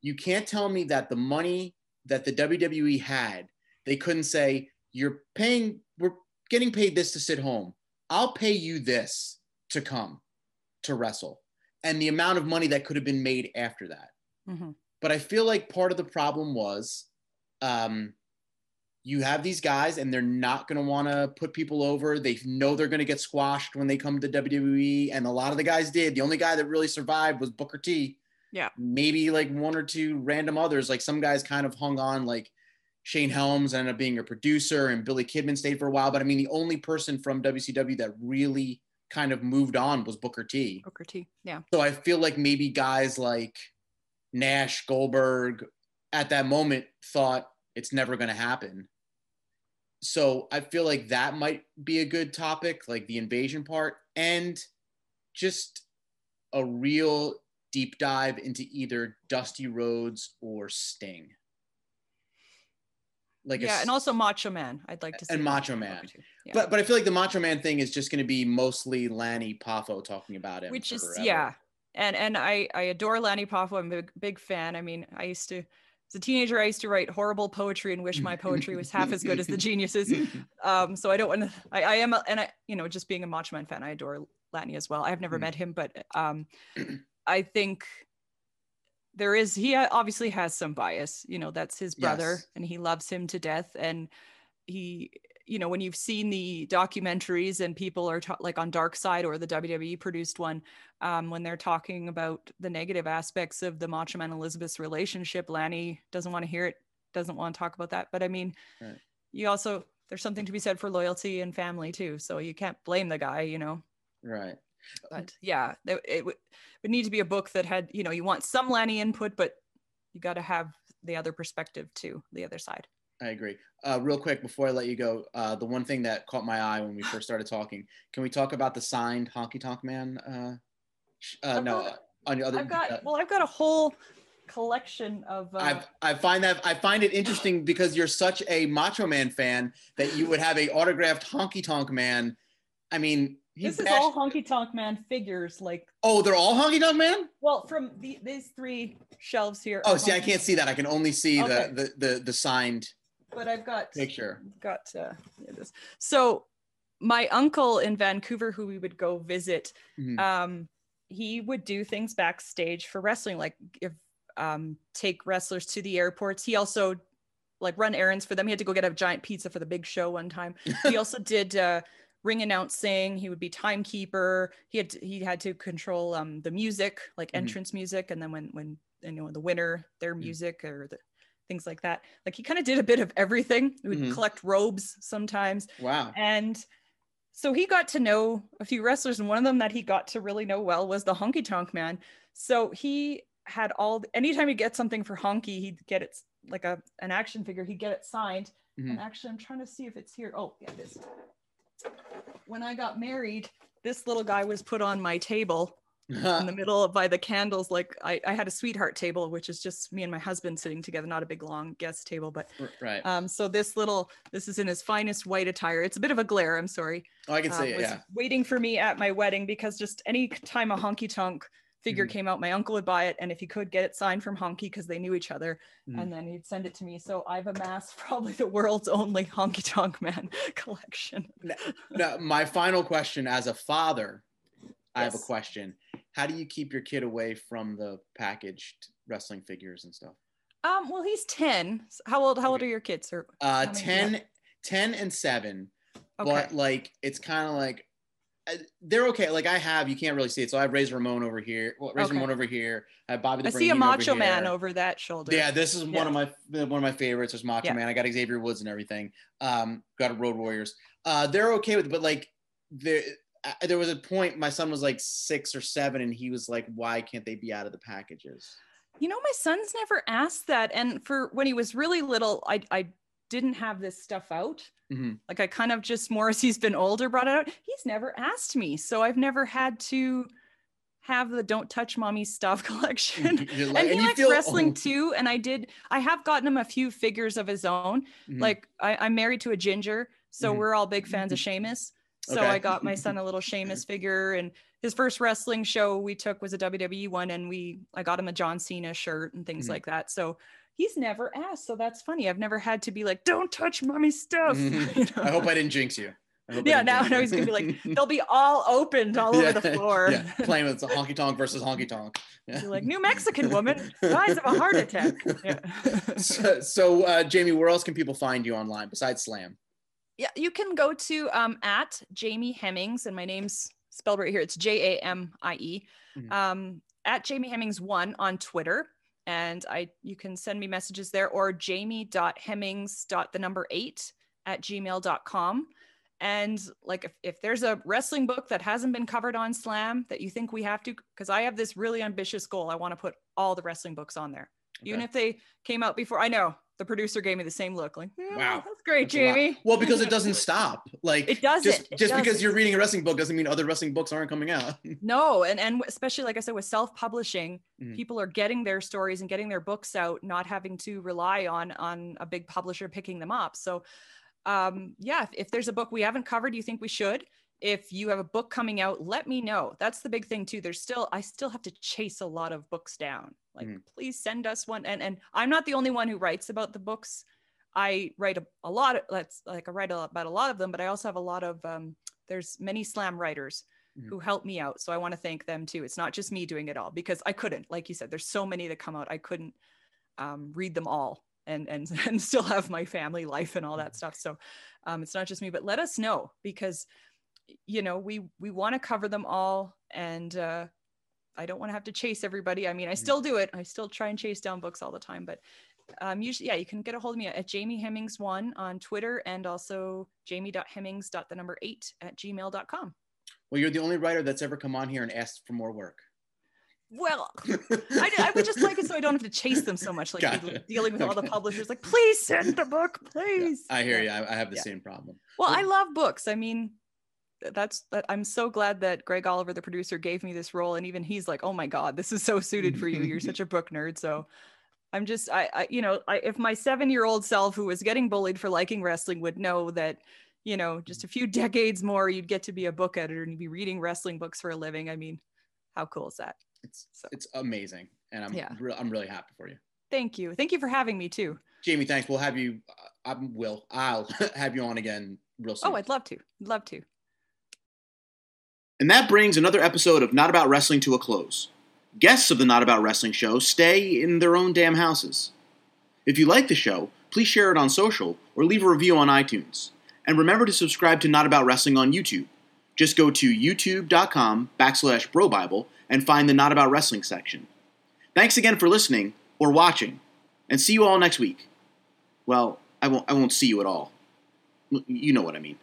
you can't tell me that the money that the wwe had they couldn't say you're paying we're getting paid this to sit home. I'll pay you this to come to wrestle. And the amount of money that could have been made after that Mm-hmm. But I feel like part of the problem was um, you have these guys and they're not going to want to put people over. They know they're going to get squashed when they come to WWE. And a lot of the guys did. The only guy that really survived was Booker T. Yeah. Maybe like one or two random others. Like some guys kind of hung on, like Shane Helms ended up being a producer and Billy Kidman stayed for a while. But I mean, the only person from WCW that really kind of moved on was Booker T. Booker T. Yeah. So I feel like maybe guys like Nash, Goldberg at that moment thought it's never going to happen. So I feel like that might be a good topic, like the invasion part, and just a real deep dive into either Dusty Rhodes or Sting. Like yeah, a, and also Macho Man. I'd like to see and Macho Man. Yeah. But but I feel like the Macho Man thing is just going to be mostly Lanny Poffo talking about it, which is forever. yeah, and and I I adore Lanny Poffo. I'm a big, big fan. I mean, I used to as a teenager, I used to write horrible poetry and wish my poetry was half as good as the geniuses. Um, so I don't want to. I, I am, a, and I, you know, just being a Macho Man fan, I adore Lanny as well. I've never mm. met him, but um, I think there is. He obviously has some bias. You know, that's his brother, yes. and he loves him to death, and he you know when you've seen the documentaries and people are ta- like on dark side or the wwe produced one um, when they're talking about the negative aspects of the macho man elizabeth's relationship lanny doesn't want to hear it doesn't want to talk about that. But i mean right. you also there's something to be said for loyalty and family too so you can't blame the guy you know? Right. But yeah it, it would need to be a book that had you know you want some lanny input but you got to have the other perspective too the other side I agree. Uh, real quick before I let you go, uh, the one thing that caught my eye when we first started talking, can we talk about the signed Honky Tonk Man? Uh, uh no, got, on your other. I've got uh, well, I've got a whole collection of. Uh, I I find that I find it interesting because you're such a Macho Man fan that you would have a autographed Honky Tonk Man. I mean, this is all Honky Tonk Man figures, like. Oh, they're all Honky Tonk Man. Well, from the, these three shelves here. Oh, see, I can't see that. I can only see okay. the, the the the signed but I've got picture. Got uh, this. So my uncle in Vancouver, who we would go visit, mm-hmm. um, he would do things backstage for wrestling, like if um, take wrestlers to the airports. He also like run errands for them. He had to go get a giant pizza for the big show one time. He also did uh, ring announcing. He would be timekeeper. He had to, he had to control um, the music, like mm-hmm. entrance music, and then when when you know the winner, their mm-hmm. music or the things like that. Like he kind of did a bit of everything. He would mm-hmm. collect robes sometimes. Wow. And so he got to know a few wrestlers, and one of them that he got to really know well was the Honky Tonk Man. So he had all anytime he'd get something for Honky, he'd get it like a an action figure, he'd get it signed. Mm-hmm. And actually, I'm trying to see if it's here. Oh, yeah, it is. When I got married, this little guy was put on my table in the middle by the candles like I, I had a sweetheart table which is just me and my husband sitting together not a big long guest table but right. um so this little this is in his finest white attire. It's a bit of a glare i'm sorry oh i can uh, see it yeah. waiting for me at my wedding because just any time a honky tonk figure mm-hmm. came out my uncle would buy it and if he could get it signed from honky because they knew each other mm-hmm. and then he'd send it to me. So i've amassed probably the world's only honky tonk man collection. Now, now my final question as a father I have a question. How do you keep your kid away from the packaged wrestling figures and stuff? Um, well, he's 10. How old how old are your kids? Or uh 10, 10 and 7. Okay. But like it's kind of like uh, they're okay. Like I have, you can't really see it. So I have Razor Ramon over here. Well, Razor okay. Ramon over here. I have Bobby. I see a Macho over Man over that shoulder. Yeah, this is yeah. one of my one of my favorites. There's Macho yeah. Man. I got Xavier Woods and everything. Um, got a Road Warriors. Uh, they're okay with it, but like they there was a point my son was like six or seven and he was like why can't they be out of the packages you know my son's never asked that and for when he was really little i i didn't have this stuff out mm-hmm. like i kind of just more as he's been older brought it out he's never asked me so i've never had to have the don't touch mommy stuff collection like, and he and likes feel, wrestling oh. too and i did i have gotten him a few figures of his own mm-hmm. like I, am married to a ginger so mm-hmm. we're all big fans of Sheamus. So okay. I got my son a little Sheamus figure and his first wrestling show we took was a WWE one and we I got him a John Cena shirt and things mm-hmm. like that. So he's never asked. So that's funny. I've never had to be like, don't touch mommy stuff. Mm-hmm. You know? I hope I didn't jinx you. Yeah, now, now he's gonna be like, they'll be all opened all yeah, over the floor. Yeah, playing with a honky tonk versus honky tonk. Yeah. You're like, New Mexican woman dies of a heart attack. Yeah. so, so uh, Jamie, where else can people find you online besides Slam? Yeah, you can go to um, at Jamie Hemmings, and my name's spelled right here. It's J A M I E. Mm-hmm. Um, at Jamie Hemmings one on Twitter, and I you can send me messages there or jamie.hemmings. the number eight at gmail.com. And like if, if there's a wrestling book that hasn't been covered on Slam that you think we have to, because I have this really ambitious goal. I want to put all the wrestling books on there. Okay. Even if they came out before, I know the producer gave me the same look like mm, wow. that's great that's jamie. Well because it doesn't stop like it doesn't. just, it just doesn't. because you're reading a wrestling book doesn't mean other wrestling books aren't coming out. No and and especially like i said with self-publishing mm-hmm. people are getting their stories and getting their books out not having to rely on on a big publisher picking them up. So um yeah if, if there's a book we haven't covered you think we should if you have a book coming out let me know that's the big thing too there's still i still have to chase a lot of books down like mm-hmm. please send us one and and i'm not the only one who writes about the books I write a, a lot of that's like I write a, lot about a lot of them, but I also have a lot of um, there's many slam writers mm-hmm. who help me out. So I want to thank them too. It's not just me doing it all because I couldn't, like you said, there's so many that come out. I couldn't um, read them all and, and, and still have my family life and all that mm-hmm. stuff. So um, it's not just me, but let us know because, you know, we, we want to cover them all. And uh, I don't want to have to chase everybody. I mean, I mm-hmm. still do it. I still try and chase down books all the time, but um, usually, yeah, you can get a hold of me at Jamie Hemmings one on Twitter and also jamie.hemmings. the number eight at gmail.com. Well, you're the only writer that's ever come on here and asked for more work. Well, I, I, would just like it so I don't have to chase them so much, like gotcha. dealing with okay. all the publishers. Like, please send the book, please. Yeah, I hear you. I, I have the yeah. same problem. Well, I love books. I mean, that's that. I'm so glad that Greg Oliver, the producer, gave me this role, and even he's like, "Oh my God, this is so suited for you. You're such a book nerd." So I'm just, I, I you know, I, if my seven year old self who was getting bullied for liking wrestling would know that, you know, just a few decades more, you'd get to be a book editor and you'd be reading wrestling books for a living. I mean, how cool is that? It's so. it's amazing, and I'm yeah. Re- I'm really happy for you. Thank you, thank you for having me too. Jamie, thanks. We'll have you. Uh, I will. I'll have you on again real soon. Oh, I'd love to. I'd love to. And that brings another episode of Not About Wrestling to a close. Guests of the Not About Wrestling show stay in their own damn houses. If you like the show, please share it on social or leave a review on iTunes. And remember to subscribe to Not About Wrestling on YouTube. Just go to youtube.com backslash brobible and find the Not About Wrestling section. Thanks again for listening or watching, and see you all next week. Well, I won't, I won't see you at all. You know what I mean.